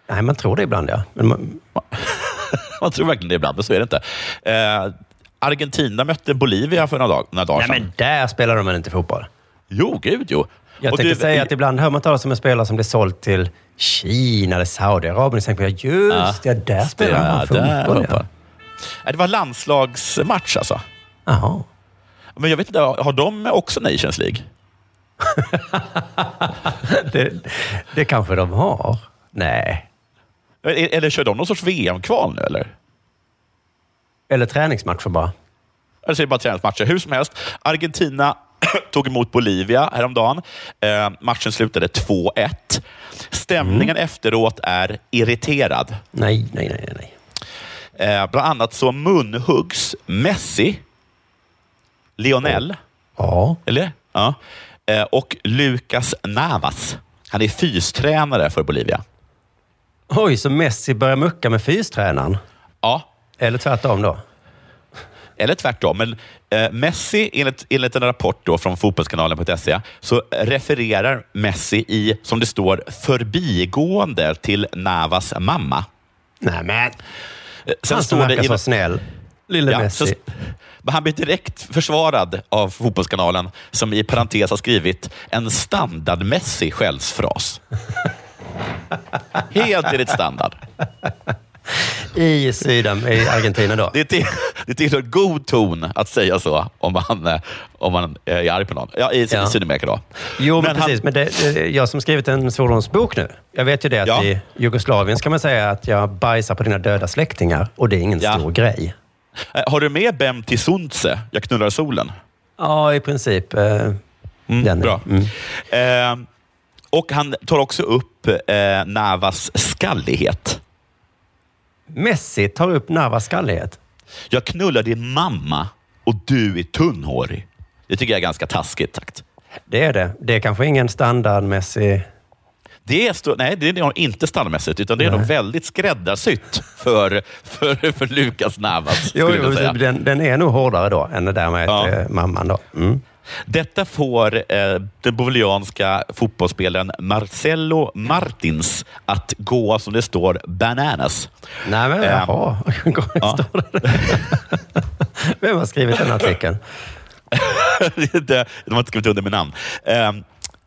Nej, man tror det ibland ja. Men man, Man tror verkligen det ibland, men så är det inte. Eh, Argentina mötte Bolivia för några, dag, några dagar nej, sedan. men där spelar de väl inte fotboll? Jo, gud jo. Jag tänkte du- säga att ibland hör man talas om en spelare som blir såld till Kina eller Saudiarabien. Sen tänker jag, just ja, där spelar han fotboll. Ja. Det var landslagsmatch alltså. Jaha. Men jag vet inte, har de också Nations League? Det, det kanske de har. Nej. Eller, eller kör de någon sorts VM-kval nu eller? Eller träningsmatcher bara. Eller så är det bara träningsmatcher. Hur som helst, Argentina tog emot Bolivia häromdagen. Eh, matchen slutade 2-1. Stämningen efteråt är irriterad. Nej, nej, nej, nej. Eh, bland annat så munhuggs Messi, Lionel, Ja. eller? Ja. Eh, och Lucas Navas. Han är fystränare för Bolivia. Oj, så Messi börjar mucka med fystränaren? Ja. Eller tvärtom då? Eller tvärtom. Men eh, Messi, enligt, enligt en rapport då från fotbollskanalen.se, så refererar Messi i, som det står, förbigående till Navas mamma. Nej, men. Eh, Han som verkar så snäll. Lille Messi. så- han blir direkt försvarad av Fotbollskanalen som i parentes har skrivit en standardmässig skällsfras. Helt enligt standard. I Sydam, i Argentina då? Det är till, det tillhör god ton att säga så om man, eh, om man är arg på någon. Ja, I Ja. Sydamerika då. Jo, men, Men han- precis. Men det, det, jag som skrivit en svordomsbok nu. Jag vet ju det att Ja. i Jugoslavien ska man säga att jag bajsar på dina döda släktingar och det är ingen Ja. stor grej. Eh, Har du med Bem till Suntse, Jag knullar solen? Ja, i princip. Eh, den. Bra. Mm. Eh, och han tar också upp eh, Navas skallighet. Messi tar upp Navas skallighet. Jag knullar din mamma och du är tunnhårig. Det tycker jag är ganska taskigt sagt. Det är det. Det är kanske ingen standardmässig... Det är, nej, det är inte standardmässigt, utan det är Nej. nog väldigt skräddarsytt för, för, för Lukas Navas. Jo, jo, den, den är nog hårdare då än det där med Ja. eh, mamman. Då. Mm. Detta får eh, den bolivianska fotbollsspelaren Marcelo Martins att gå, som det står, bananas. Nej, men Eh, jaha. ja. Vem har skrivit den artikeln? De har inte skrivit under med namn. Eh, eh,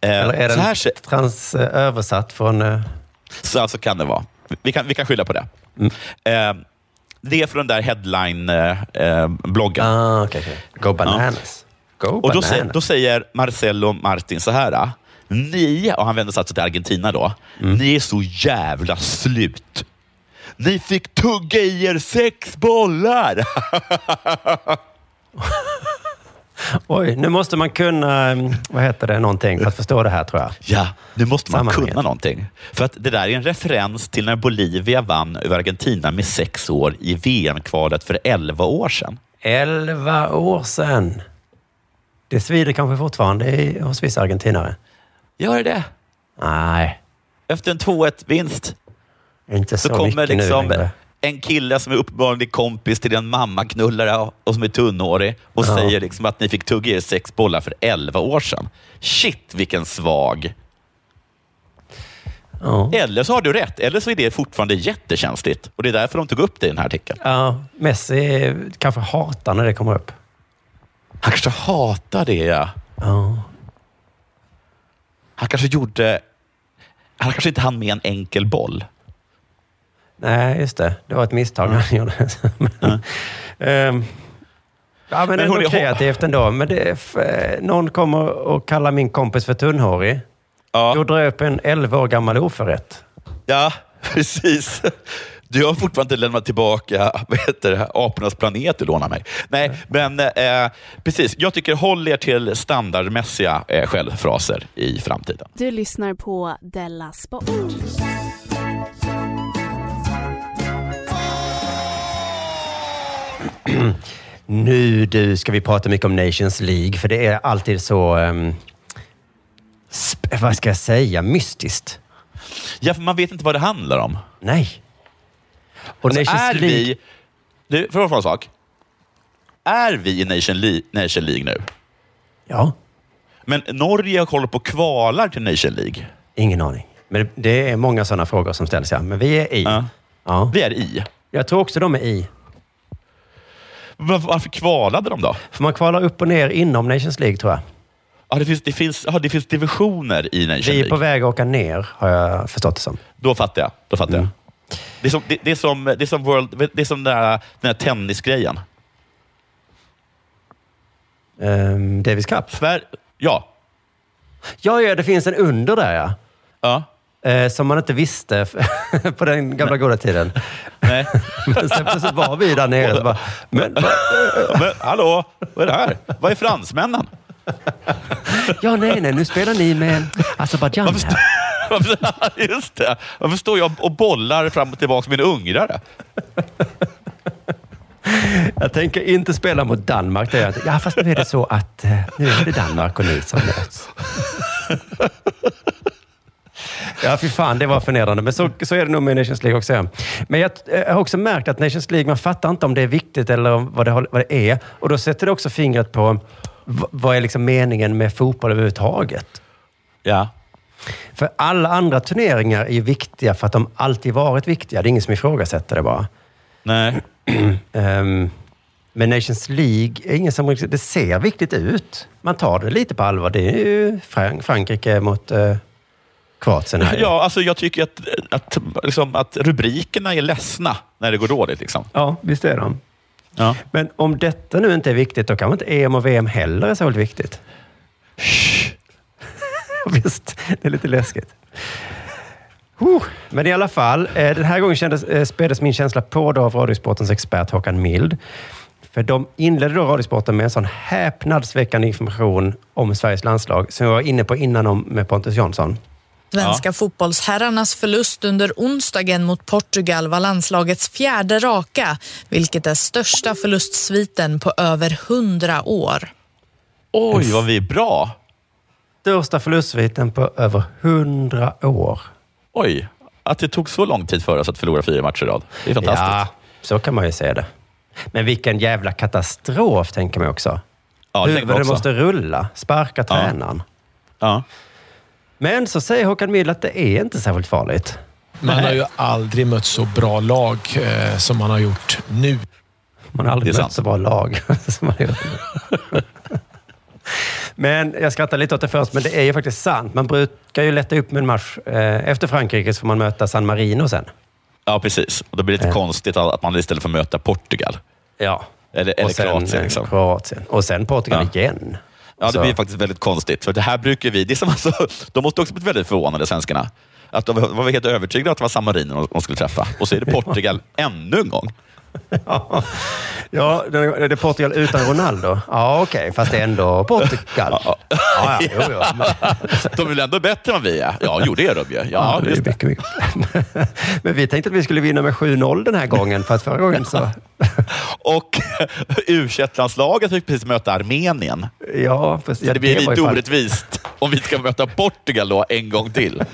Eller är den här, trans, eh, översatt från... eh, så, så kan det vara. Vi kan, vi kan skylla på det. Mm. Eh, det är från den där headline-bloggen. Ah, okay, okay. Go bananas. Go Och då, säger, då säger Marcelo Martin så här. ah, Ni, och han vänder sig alltså till Argentina då. Mm. Ni är så jävla slut. Ni fick tugga i er sex bollar! Oj, nu måste man kunna, mm, vad heter det, någonting för att förstå det här tror jag. Ja, nu måste man kunna någonting. För att det där är en referens till när Bolivia vann över Argentina med sex år i VM-kvalet för 11 år sedan. Elva år sedan. Det svider kanske fortfarande i, hos vissa argentinare. Gör det? Nej, Efter en 2-1-vinst inte så, så kommer nu liksom en kille som är uppenbarligen kompis till en mammaknullare och som är tunnhårig och Ja. säger liksom att ni fick tugga er sex bollar för 11 år sedan. Shit, vilken svag. Ja. Eller så har du rätt, eller så är det fortfarande jättekänsligt. Och det är därför de tog upp det i den här artikeln. Ja, Messi kanske hatar när det kommer upp. Han kanske hatar det, ja. Ja. Han kanske gjorde... Han kanske inte hann med en enkel boll. Nej, just det. Det var ett misstag han gjorde. Men, ehm, ja, men, Men ändå kreativt ändå. Men det, eh, någon kommer och kallar min kompis för tunnhårig. Ja. Då upp en 11 år gammal oförrätt. Ja, precis. Du har fortfarande inte lämnat tillbaka vad heter det, apornas planet du lånar mig. Nej, men eh, precis. Jag tycker håll er till standardmässiga eh, självfraser i framtiden. Du lyssnar på Della Sport. Nu du ska vi prata mycket om Nations League, för det är alltid så, um, vad ska jag säga, mystiskt. Ja, för man vet inte vad det handlar om. Nej. Och Alltså, Nations är League, vi... Du, får jag fråga en sak? Är vi i Nation League, Nation League nu? ja, Men Norge håller på och kvalar till Nation League. ingen aning. Men det är många sådana frågor som ställs, ja. Men vi är i. Ja. Ja. Vi är i. Jag tror också de är i. Varför kvalade de då? För man kvalar upp och ner inom Nations League, tror jag. Ja, det, finns, det, finns, ja, det finns divisioner i Nation Vi är League. på väg att åka ner, har jag förstått det som. Då fattar jag. Då fattar Mm. jag. Det är som, det, det är som, det är som, world, det är som den, där, den här tennisgrejen. Um, Davis Cup. Sver ja. Ja, ja, det finns en under där, ja. ja. Eh, som man inte visste på den gamla goda tiden. Nej. Men sen plötsligt var vi där nere. Bara, men, va? Men hallå, vad är det här? Vad är fransmännen? ja, nej, nej, nu spelar ni med Azerbajdzjan Varför, här. just det. Varför står jag och bollar fram och tillbaka med en ungrare? Jag tänker inte spela mot Danmark. Det är jag inte. Ja, fast nu är det så att eh, nu är det Danmark och ni som möts. Ja, fy fan, det var förnedrande. Men så, så är det nog med Nations League också. Men jag, eh, jag har också märkt att Nations League, man fattar inte om det är viktigt eller om vad det, vad det är. Och då sätter det också fingret på vad är liksom meningen med fotboll överhuvudtaget. Ja. För alla andra turneringar är ju viktiga för att de alltid varit viktiga. Det är ingen som ifrågasätter det bara. Nej. Ehm, men Nations League är ingen som... Det ser viktigt ut. Man tar det lite på allvar. Det är ju Frank- Frankrike mot uh, Kroatien. Här. Ja, alltså jag tycker att, att, liksom, att rubrikerna är ledsna när det går dåligt. Liksom. ja, visst är de. Ja. Men om detta nu inte är viktigt, då kanske inte EM och VM heller är särskilt viktigt. Visst, det är lite läskigt. Men i alla fall, eh, den här gången kändes, eh, spelades min känsla på då av Radiosportens expert Håkan Mild. För de inledde då Radiosporten med en sån häpnadsväckande information om Sveriges landslag som jag var inne på innan om med Pontus Jansson. Svenska fotbollsherrarnas förlust under onsdagen mot Portugal var landslagets fjärde raka, vilket är största förlustsviten på över hundra år. Oj, vad vi är bra. Största förlustsviten på över hundra år. Oj, att det tog så lång tid för oss att förlora fyra matcher i rad. Det är fantastiskt. Ja, så kan man ju säga det. Men vilken jävla katastrof, tänker man också. Ja, det Huvudet också. måste rulla. Sparka tränaren. Ja. Men så säger Håkan Mild att det är inte särskilt farligt. Man har ju aldrig mött så bra lag eh, som man har gjort nu. Man har aldrig mött sant. så bra lag. som man har gjort nu. men jag skrattar lite åt det först, men det är ju faktiskt sant. Man brukar ju lätta upp med en match. Eh, efter Frankrike så får man möta San Marino sen. ja, precis. Och då blir det lite konstigt att man istället får möta Portugal. Ja. Eller, eller sen, Kroatien. eh, Liksom. Kroatien. Och sen Portugal Ja. igen. Ja, det Så- blir faktiskt väldigt konstigt. För det här brukar vi... Det är som alltså, de måste också bli väldigt förvånade, svenskarna. Att de var helt övertygade att det var San Marino de skulle träffa. Och så är det Portugal ännu en gång. Ja, det det är Portugal utan Ronaldo. Ja, okej, fast det är ändå Portugal. Ja, ja, jo, jo. De är väl ändå bättre än vi är? Ja, jo det är de ju. Ja, det är mycket, mycket. Men vi tänkte att vi skulle vinna med 7-0 den här gången, för att förra gången så... Och u landslaget fick precis möta Armenien. Ja, precis. Så det blir lite orättvist om vi ska möta Portugal då en gång till.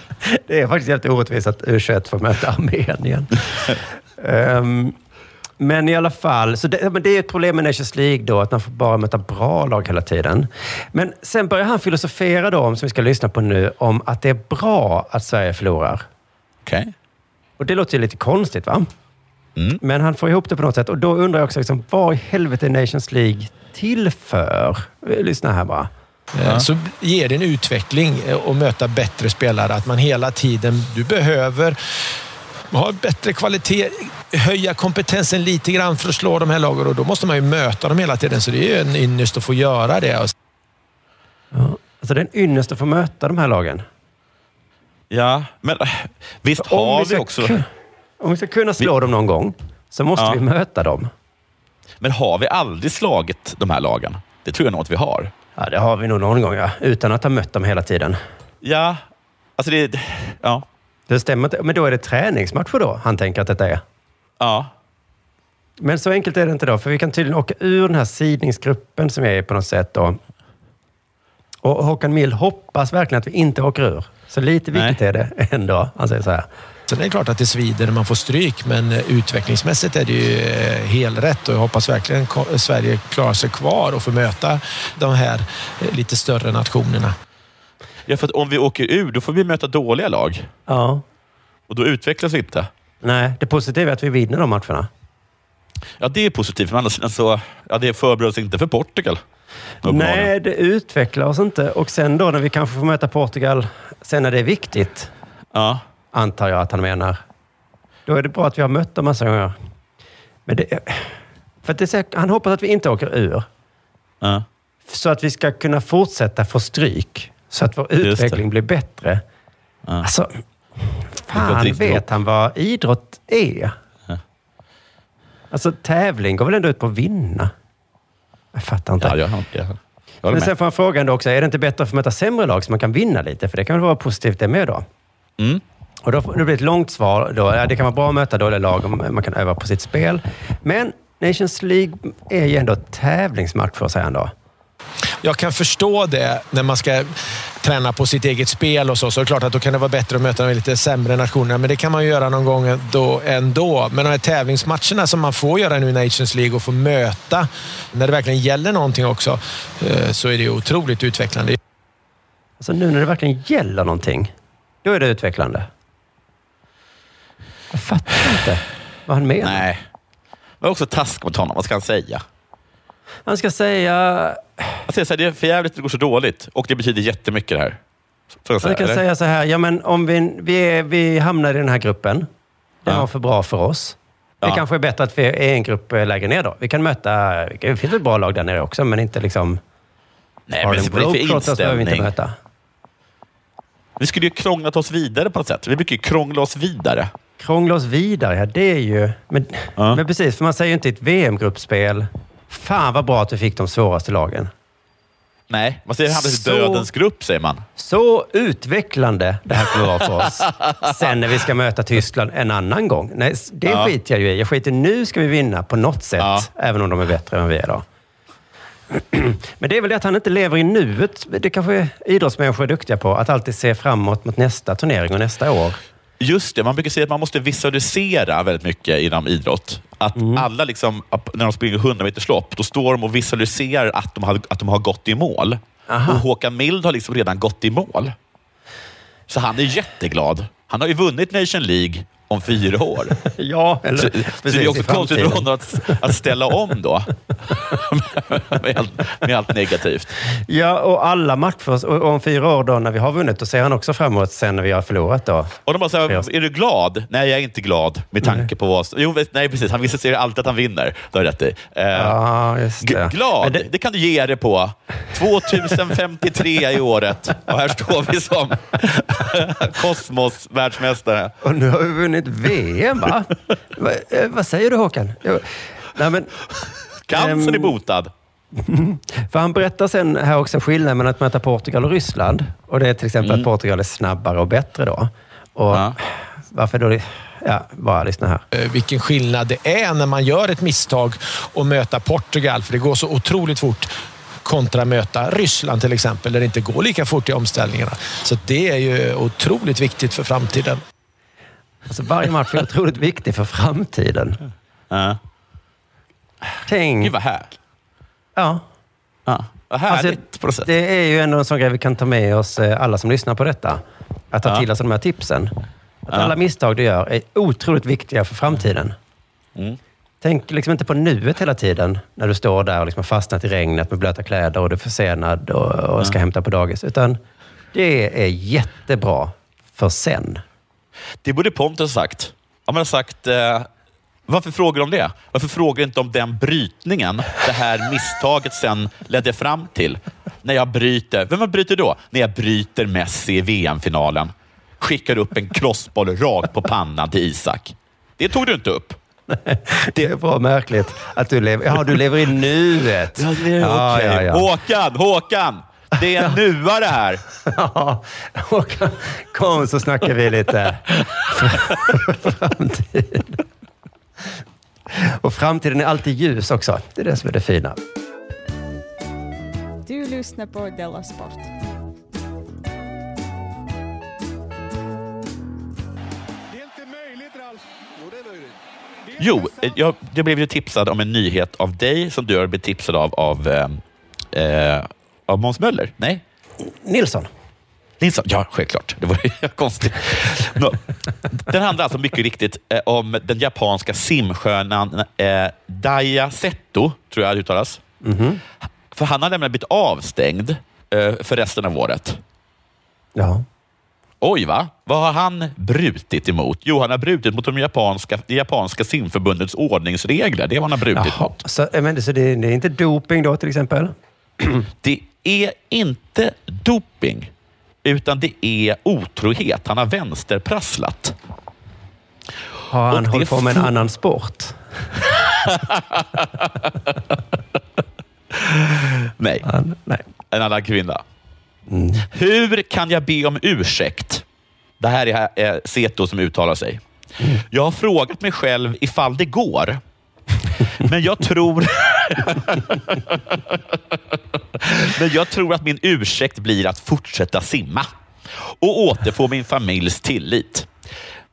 Det är faktiskt helt orättvist att U21 får möta Armenien. Ehm, men i alla fall, så det, men det är ett problem med Nations League då, att man får bara möta bra lag hela tiden. Men sen börjar han filosofera då, om, som vi ska lyssna på nu, om att det är bra att Sverige förlorar. Okej. Och det låter ju lite konstigt, va? Men han får ihop det på något sätt. Och då undrar jag också, liksom, vad i helvete är Nations League till för? Lyssna här bara. Eh, Så ger det en utveckling eh, att möta bättre spelare. Att man hela tiden, du behöver ha bättre kvalitet, höja kompetensen lite grann för att slå de här lagen och då måste man ju möta dem hela tiden. Så det är ju en ynnest att få göra det. Alltså det är en ynnest att få möta de här lagen. Ja, men äh, visst har vi vi också... Om vi ska kunna slå dem någon gång, så måste Ja. vi möta dem. Men har vi aldrig slagit de här lagen? Det tror jag nog att vi har. Ja, det har vi nog någon gång, ja. Utan att ha mött dem hela tiden. Ja, alltså det... Ja. Det stämmer inte. Men då är det träningsmatcher då, han tänker att detta är. Ja. Men så enkelt är det inte då, för vi kan tydligen åka ur den här sidningsgruppen som är på något sätt då. Och Håkan Mild hoppas verkligen att vi inte åker ur. Så lite viktigt är det ändå. Han säger så här. Är det klart att det svider när man får stryk, men eh, utvecklingsmässigt är det ju eh, helt rätt och jag hoppas verkligen Sverige klarar sig kvar och får möta de här eh, lite större nationerna. Ja, för att om vi åker ur, då får vi möta dåliga lag. Ja. Och då utvecklas vi inte. Nej, det positiva är att vi vinner de matcherna. Ja, det är positivt, men andra sidan så... Ja, det förbereder oss inte för Portugal. Nej, det utvecklar oss inte. Och sen då när vi kanske får möta Portugal, sen när det är viktigt, Ja. antar jag att han menar. Då är det bra att vi har mött dem massa gånger. Men det för det är, han hoppas att vi inte åker ur. Ja. Så att vi ska kunna fortsätta få stryk. Så att vår Just det. utveckling blir bättre. Alltså, Det går fan vet han vad idrott är? Alltså tävling går väl ändå ut på att vinna? Jag fattar inte. Ja, jag, jag, jag Men sen får han fråga ändå också, är det inte bättre att få möta sämre lag så man kan vinna lite? För det kan väl vara positivt det med då? Mm. Och då, det blir ett långt svar. Då. Ja, det kan vara bra att möta dåliga lag om man kan öva på sitt spel. Men Nations League är ju ändå tävlingsmatcher, säger han då. Jag kan förstå det när man ska träna på sitt eget spel och så. Så är det klart att då kan det vara bättre att möta de lite sämre nationerna. Men det kan man ju göra någon gång då ändå. Men de här tävlingsmatcherna som man får göra nu i Nations League och få möta när det verkligen gäller någonting också, eh, så är det ju otroligt utvecklande. Alltså nu när det verkligen gäller någonting, då är det utvecklande. Jag fattar inte vad han menar. Nej. Men också task mot honom. Vad ska han säga? Han ska säga... Han säger så här, det är för jävligt att det går så dåligt och det betyder jättemycket det här. Så jag Han kan eller? säga så här, ja men om vi, vi, är, vi hamnar i den här gruppen. Det var för bra för oss. Det Ja. kanske är bättre att vi är en grupp eh, lägre ner då. Vi kan möta, det finns ett bra lag där nere också, men inte liksom... Nej, men vad är det för behöver vi inte inställning? möta. Vi skulle ju krånglat oss vidare på något sätt. Vi brukar ju krångla oss vidare. Krångla oss vidare, ja det är ju... Men, men precis, för man säger ju inte i ett VM-gruppspel, fan vad bra att vi fick de svåraste lagen. Nej, man säger hamnat i dödens grupp, säger man. Så utvecklande det här kommer vara för oss. Sen när vi ska möta Tyskland en annan gång. Nej, det Ja. skiter jag ju i. Jag skiter nu ska vi vinna på något sätt, även om de är bättre än vi är då. Men det är väl det att han inte lever i nuet. Det kanske idrottsmänniskor är duktiga på, att alltid se framåt mot nästa turnering och nästa år. Just det, man brukar säga att man måste visualisera väldigt mycket inom idrott. Att Mm. alla, liksom, när de springer 100 meters lopp, då står de och visualiserar att de har, att de har gått i mål. Aha. Och Håkan Mild har liksom redan gått i mål. Så han är jätteglad. Han har ju vunnit Nation League om fyra år. ja, eller så, så precis, det är också konstigt för honom att, att ställa om då. med, allt, med allt negativt. Ja, och alla matcher, och om fyra år då när vi har vunnit, då ser han också framåt sen när vi har förlorat då. Och de bara så här, är du glad? Nej, jag är inte glad med tanke på vad... Jo, nej, precis. Han visar alltid att han vinner. Det har rätt i. Eh, Ja, just det. glad, Men det... kan du ge dig på. 2053 i året och här står vi som kosmos-världsmästare. Och nu har vi vunnit VM, va? va eh, vad säger du Håkan? Jo, Nej, men, Cancern är Ehm, botad. För han berättar sen här också skillnaden mellan att möta Portugal och Ryssland. Och det är till exempel Mm. att Portugal är snabbare och bättre då. Och Varför då? Ja, bara lyssna här. eh, vilken skillnad det är när man gör ett misstag och möta Portugal, för det går så otroligt fort kontra möta Ryssland till exempel, där det inte går lika fort i omställningarna. Så det är ju otroligt viktigt för framtiden. Alltså, varje match är otroligt viktig för framtiden. Tänk... Gud vad här. Ja. Ja, vad härligt på något sätt. Det är ju ändå en sån grej vi kan ta med oss, eh, alla som lyssnar på detta. Att ta Ja. till oss de här tipsen. Att Ja. alla misstag du gör är otroligt viktiga för framtiden. Mm. Tänk liksom inte på nuet hela tiden, när du står där och liksom har fastnat i regnet med blöta kläder och du är försenad och, och ska Ja. hämta på dagis. Utan det är jättebra för sen. Det borde Pontus ha sagt. Om man har sagt, eh, varför frågar de det? Varför frågar inte om den brytningen det här misstaget sen ledde fram till? När jag bryter, vem bryter då? När jag bryter Messi i VM-finalen. Skickar upp en klossboll rakt på pannan till Isak. Det tog du inte upp. Det bra märkligt att du lever, ja, du lever i nuet. Ja, Ja, ja, ja. Håkan, Håkan! Det är en nuare här. Ja, Håkan, kom så snackar vi lite framtid. Och framtiden är alltid ljus också. Det är det som är det fina. Du lyssnar på Della Sport. Jo, jag, jag blev ju tipsad om en nyhet av dig som du har blivit tipsad av av, eh, eh, av Måns Möller. Nej? Nilsson. Nilsson, ja självklart. Det var ju konstigt. Nå, Den handlar alltså mycket riktigt eh, om den japanska simskönan eh, Daya Seto, tror jag det uttalas. Mhm. För han har nämligen blivit avstängd eh, för resten av året. Ja. Oj, va? Vad har han brutit emot? Jo, han har brutit mot de japanska, det japanska simförbundets ordningsregler. Det är vad han har brutit Jaha, mot. så, eh, men, så det, det är inte doping då till exempel? Det är inte doping, utan det är otrohet. Han har vänsterprasslat. Har han hållit på med en annan sport? Nej. nej. En annan kvinna. Hur kan jag be om ursäkt? Det här är Seto som uttalar sig. Jag har frågat mig själv ifall det går. Men jag tror... Men jag tror att min ursäkt blir att fortsätta simma och återfå min familjs tillit.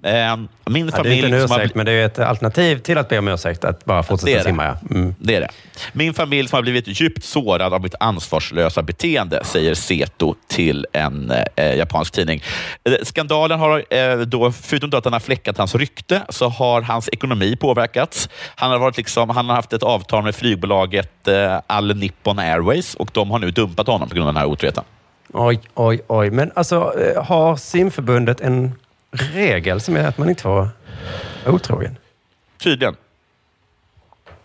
Eh, Min Ja, det är familj inte en som har ursäkt, men det är ett alternativ till att be om ursäkt. Att bara fortsätta Det simma. Ja. Mm. Det är det. Min familj som har blivit djupt sårad av mitt ansvarslösa beteende, säger Seto till en eh, japansk tidning. Eh, skandalen har eh, då, förutom då att han har fläckat hans rykte, så har hans ekonomi påverkats. Han har, varit liksom, han har haft ett avtal med flygbolaget eh, All Nippon Airways och de har nu dumpat honom på grund av den här otroheten. Oj, oj, oj. Men alltså, eh, har simförbundet en regel som är att man inte får vara otrogen? Tydligen.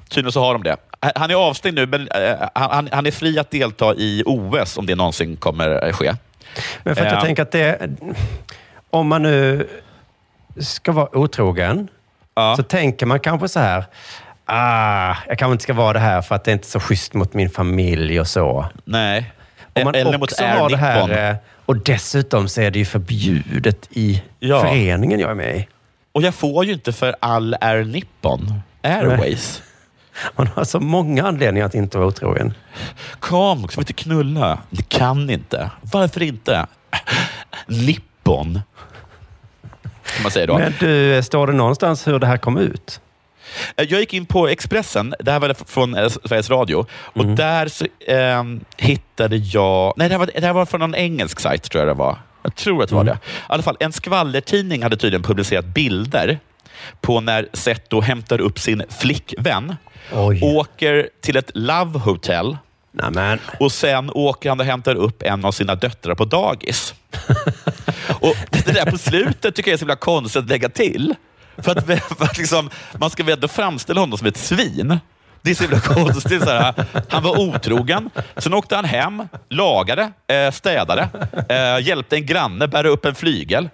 Tydligen så har de det. Han är avstängd nu, men eh, han, han är fri att delta i OS om det någonsin kommer eh, ske. Men för att jag Eh, tänker att det... Om man nu ska vara otrogen, så tänker man kanske så här. Ah, jag kanske inte ska vara det här för att det är inte så schysst mot min familj och så. Nej. Om man Eller också har det här... Eh, Och dessutom så är det ju förbjudet i Ja. föreningen jag är med i. Och jag får ju inte för all Air Nippon Airways. Man har så många anledningar att inte vara otrogen. Kom, ska vi inte knulla? Det kan inte. Varför inte? Nippon. Kan man säga då. Men du, står det någonstans hur det här kom ut? Eh, Jag gick in på Expressen, det här var från eh, Sveriges Radio, och Mm. där så, ehm, hittade jag... Nej, det här, var, det här var från någon engelsk sajt, tror jag det var. Jag tror att det var det. I alla fall, en skvallertidning hade tydligen publicerat bilder på när Seth då hämtar upp sin flickvän, åker till ett Love Hotel och sen åker han och hämtar upp en av sina döttrar på dagis. och Det där på slutet tycker jag är så himla konstigt att lägga till. För att, för att liksom, man ska väl ändå framställa honom som ett svin. Det är så himla konstigt. Så här, han var otrogen, sen åkte han hem, lagade, eh, städade, eh, hjälpte en granne bära upp en flygel.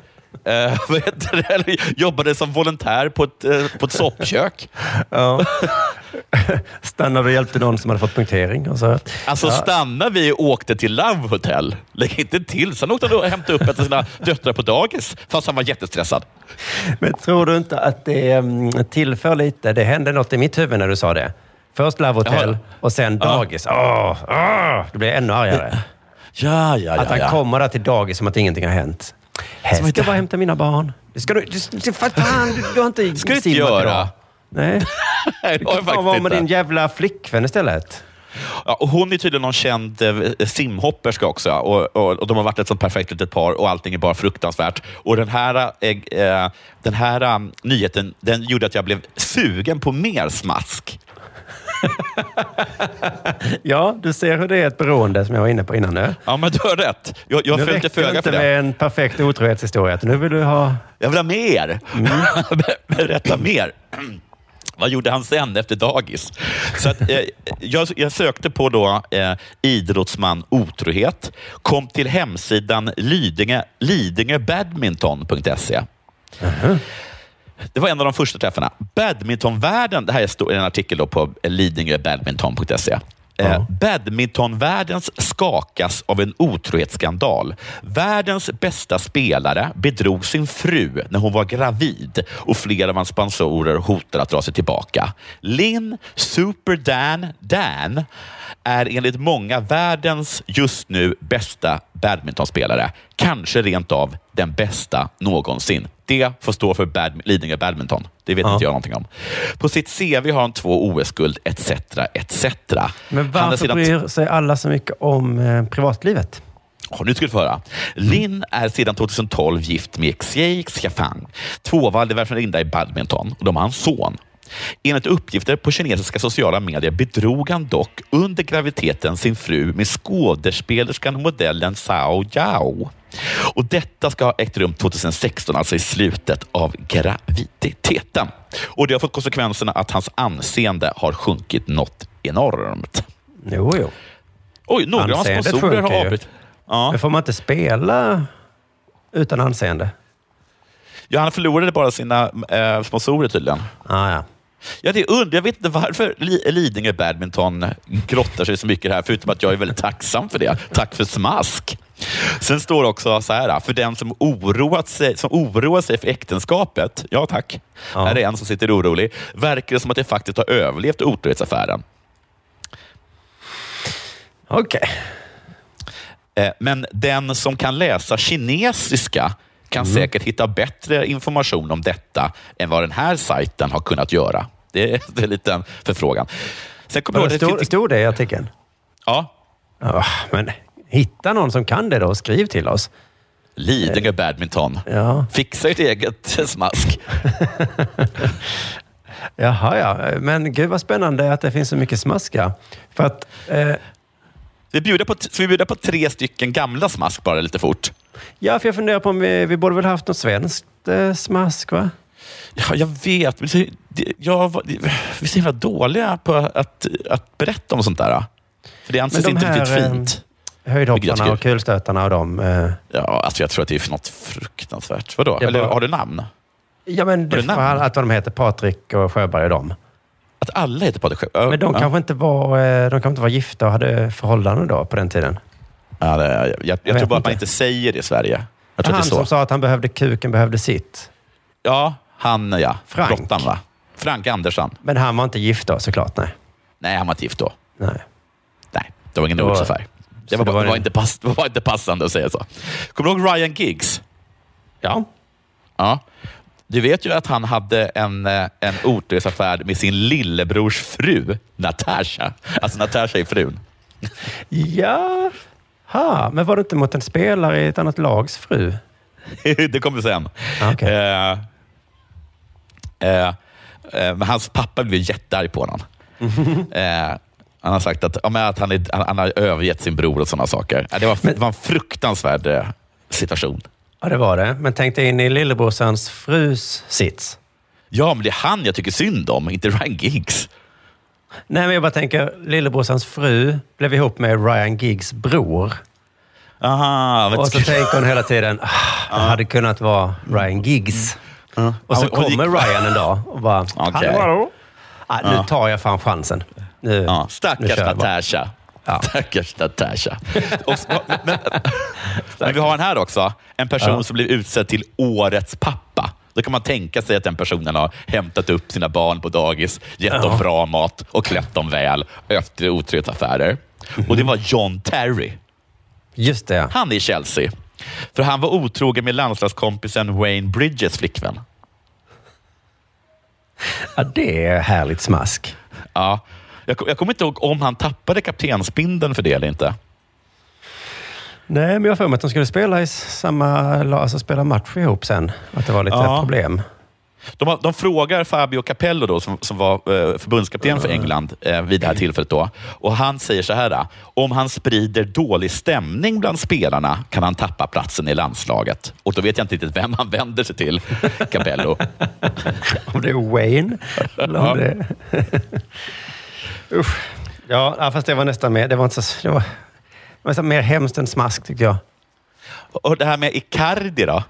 Eh, vad heter det? Eller jobbade som volontär på ett, eh, på ett soppkök. Ja. Stannade och hjälpte någon som hade fått punktering. Och så. Alltså Ja. stannar vi och åkte till Love Hotel. Lägg inte till. Sen åkte han och hämtade upp ett av sina döttrar på dagis, fast han var jättestressad. Men tror du inte att det mm, tillför lite? Det hände något i mitt huvud när du sa det. Först Love Hotel Jaha. och sen dagis. Åh, åh, det blir ännu argare. Ja, ja, att ja, han ja. kommer där till dagis som att ingenting har hänt. Här ska jag bara hämta mina barn. Det ska du, du, du, för fan, du, du har inte ska du inte göra. Nej. Nej, det har jag Fan, faktiskt var med din jävla flickvän istället. Ja, och hon är tydligen någon känd eh, simhopperska också. Och, och, och De har varit ett sånt perfekt litet par och allting är bara fruktansvärt. Och Den här, eh, eh, den här eh, nyheten den gjorde att jag blev sugen på mer smask. Ja, du ser hur det är ett beroende som jag var inne på innan nu. Ja, men du har rätt. Jag, jag nu följde föga för det. med en perfekt otrohetshistoria. Nu vill du ha... Jag vill ha mer. Mm. Berätta mer. Vad gjorde han sen efter dagis? Så att, eh, jag, jag sökte på då, eh, idrottsman otrohet, kom till hemsidan Lidingö, lidingöbadminton.se. Det var en av de första träffarna. Badmintonvärlden, det här är en artikel på lidingöbadminton.se. Eh, badmintonvärldens skakas av en otrohetsskandal. Världens bästa spelare bedrog sin fru när hon var gravid och flera av hans sponsorer hotar att dra sig tillbaka. Linn Super Dan Dan är enligt många världens just nu bästa badmintonspelare. Kanske rent av den bästa någonsin. Det får stå för bad, Lidingö Badminton. Det vet Ja. inte jag någonting om. På sitt CV har han två OS-guld etc. etc. Men varför sedan- bryr sig alla så mycket om eh, privatlivet? Ja, nu ska du få höra. Linn är sedan 2012 gift med Xiei Xiafang, tvåvaldig världsmästarinna i badminton. Och de har en son. Enligt uppgifter på kinesiska sociala medier bedrog han dock under graviditeten sin fru med skådespelerskan och modellen Zhao Yao. Och detta ska ha ägt rum 2016, alltså i slutet av graviditeten. Och Det har fått konsekvenserna att hans anseende har sjunkit något enormt. Jo, jo. Oj, några av hans sponsorer har avbrutit. Ja. Men får man inte spela utan anseende? Ja, han förlorade bara sina eh, sponsorer tydligen. Ah, ja. Ja, det är und Jag vet inte varför Li- Lidingö Badminton grottar sig så mycket här, förutom att jag är väldigt tacksam för det. Tack för smask. Sen står det också så här, för den som, oroat sig, som oroar sig för äktenskapet, ja tack, här är en som sitter orolig, verkar det som att det faktiskt har överlevt otrohetsaffären. Okej. Eh, Men den som kan läsa kinesiska kan säkert hitta bättre information om detta än vad den här sajten har kunnat göra. Det är, det är en förfrågan. Sen kommer det Stod, finns- stod det i artikeln? Ja. Ja, men hitta någon som kan det då och skriv till oss. Lidingö Badminton. Ja. Fixa ert eget smask. Jaha, ja. Men gud vad spännande att det finns så mycket smaska. För att... Eh, Vi bjuder på, ska vi bjuda på tre stycken gamla smask bara lite fort? Ja, för jag funderar på om vi, vi borde väl haft något svenskt eh, smask, va? Ja, jag vet. Det- Jag, var- vi är så himla dåliga på att, att berätta om sånt där. För det anses de inte här, riktigt eh, fint. Höjdhopparna och kulstötarna och de. Eh, Ja, alltså jag tror att det är något fruktansvärt. Vadå? Jag Eller bara- har du namn? ja, men det namn? att de heter Patrik och Sjöberg och de. Att alla heter Patrik Sjö? Men de ja. kanske inte var, eh, de kanske inte var gifta och hade förhållanden då på den tiden. Ja, det, jag, jag, jag, tror bara att man inte. säger det i Sverige. Jag tror Han det är så. som sa att han behövde kuken, behövde sitt. Ja, han ja. Frank. Brottan va? Frank Andersson. Men han var inte gift då såklart, nej. Nej, han var inte gift då. nej. Nej, det var ingen otrohetsaffär. Det, var, det var det, var inte pass, var inte passande att säga så. Kommer du ihåg Ryan Giggs? Ja. Ja. Du vet ju att han hade en, eh, en otrohetsaffär med sin lillebrors fru, Natasha. Alltså Natasha är frun. Ja. Ha, men var det inte mot en spelare i ett annat lags fru? det kommer sen. Okay. Eh, eh, eh, men hans pappa blev jättearg på honom. Eh, han har sagt att, ja, men att han, är, han, han har övergett sin bror och sådana saker. Det var, det var en fruktansvärd eh, situation. Ja, det var det. Men tänk dig in i lillebrorsans frus sits. Ja, men det är han jag tycker synd om, inte Ryan Giggs. Nej, men jag bara tänker, lillebrorsans fru blev ihop med Ryan Giggs bror. Aha, och så tänker hon hela tiden, ah, det hade kunnat vara Ryan Giggs. Och så kommer Ryan en dag och bara, Okej. hallå. Ah, nu tar jag fan chansen. Nu, Ja, stackars. Natasha. Stackars Natasha. Men vi har en här också. En person Ja. som blev utsedd till årets pappa. Då kan man tänka sig att den personen har hämtat upp sina barn på dagis, gett Ja. dem bra mat och klätt dem väl efter otrohetsaffärer. Och det var John Terry. Just det. Han är i Chelsea. För han var otrogen med landslagskompisen Wayne Bridges flickvän. Ja, det är härligt smask. Ja. Jag, jag kommer inte ihåg om han tappade kaptensbindeln för det eller inte. Nej, men jag har för mig att de skulle spela i samma alltså spela match ihop sen. Att det var lite Ja. problem. De, har- de frågar Fabio Capello, då, som, som var eh, förbundskapten för England eh, vid det här tillfället. Då, och Han säger så här, om han sprider dålig stämning bland spelarna kan han tappa platsen i landslaget. Och Då vet jag inte riktigt vem han vänder sig till, Capello. Om det är Wayne. Eller om Ja. det... Usch. Ja, fast det var nästan mer, det var inte så, det var, mer hemskt än smask tycker jag. Och det här med Icardi då?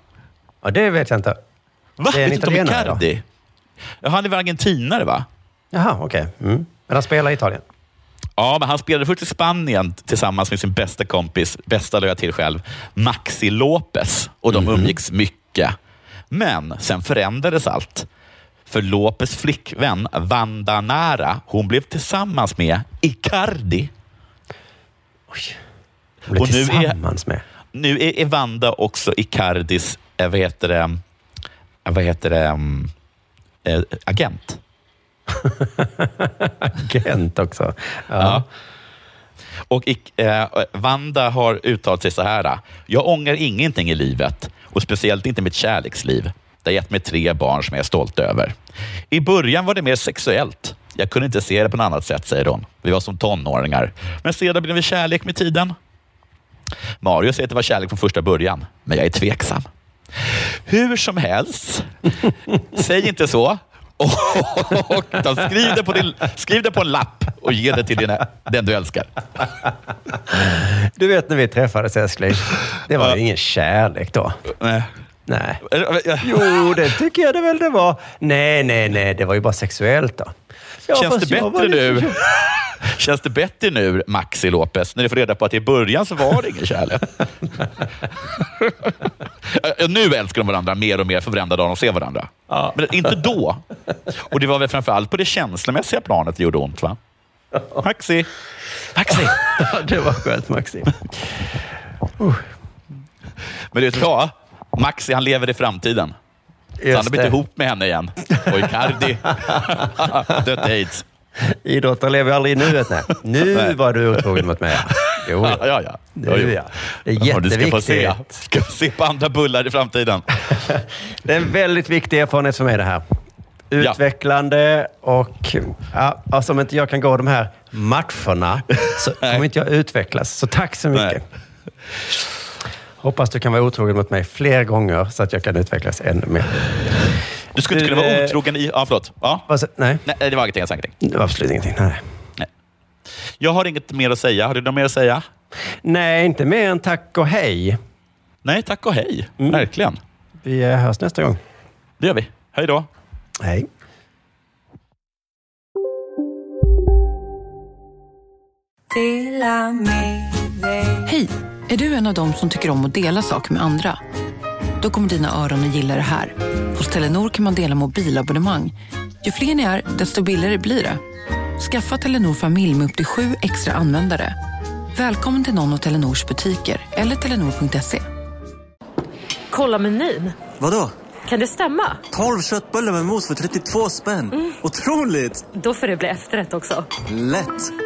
Ja, det vet jag inte. Va? Det är en Vet inte om då? Icardi? Ja, han är väl argentinare, va? Jaha, okej. Mm. Men han spelar i Italien? Ja, men han spelade först i Spanien tillsammans med sin bästa kompis, bästa lade jag till själv, Maxi Lopez. Och de umgicks mycket. Men sen förändrades allt. För Lopez flickvän Vanda Nara, hon blev tillsammans med Icardi. Han blev Och nu är- tillsammans med? Nu är, är Vanda också Icardis, eh, vad heter det, eh, vad heter det, eh, agent. Agent också. Ja. Ja. Och eh, Vanda har uttalat sig så här. Jag ångrar ingenting i livet och speciellt inte mitt kärleksliv. Det har gett mig tre barn som jag är stolt över. I början var det mer sexuellt. Jag kunde inte se det på något annat sätt, säger hon. Vi var som tonåringar. Men sedan blev det kärlek med tiden. Mario säger att det var kärlek från första början, men jag är tveksam. Hur som helst, säg inte så. Och då skriv, det på din, skriv det på en lapp och ge det till dina, den du älskar. Du vet när vi träffades älskling, det var ju ingen kärlek då. Nej. Nej. Jo, det tycker jag det väl det var. Nej, nej, nej, det var ju bara sexuellt då. Ja, Känns det bättre nu? Känns det bättre nu, Maxi Lopez, när du får reda på att i början så var det ingen kärlek? Ja, nu älskar de varandra mer och mer för varenda dag de ser varandra. Men inte då. Och det var väl framförallt på det känslomässiga planet det gjorde ont, va? Maxi! Maxi! det var skönt, Maxi. Men du vet vad? Maxi, han lever i framtiden. Så han har Just blivit ihop med henne igen. Och Icardi dött aids. Idrottare lever ju aldrig i nuet. Nej. Nu Nej. var du otrogen mot mig. Jo, Ja, ja. ja. Nu, Jo, jo. ja. Det är Ja, Du ska få se, jätteviktigt. ska få se på andra bullar i framtiden. Det är en väldigt viktig erfarenhet för mig det här. Utvecklande och ja, alltså om inte jag kan gå de här matcherna så kommer inte jag utvecklas. Så tack så mycket. Hoppas du kan vara otrogen mot mig fler gånger så att jag kan utvecklas ännu mer. Du skulle inte kunna vara eh, otrogen i... Ja, förlåt. Ja. Nej. Nej, det var ingenting. Jag sa ingenting. Det var absolut ingenting. Nej. Jag har inget mer att säga. Har du något mer att säga? Nej, inte mer än tack och hej. Nej, tack och hej. Verkligen. Vi eh, hörs nästa gång. Det gör vi. Hej då. Hej. Hej! Är du en av dem som tycker om att dela saker med andra? Då kommer dina öron att gilla det här. Hos Telenor kan man dela mobilabonnemang. Ju fler ni är, desto billigare blir det. Skaffa Telenor familj med upp till sju extra användare. Välkommen till någon av Telenors butiker eller telenor.se. Kolla menyn. Vadå? Kan det stämma? 12 köttbullar med mos för 32 spänn. Otroligt! Då får det bli efterrätt också. Lätt!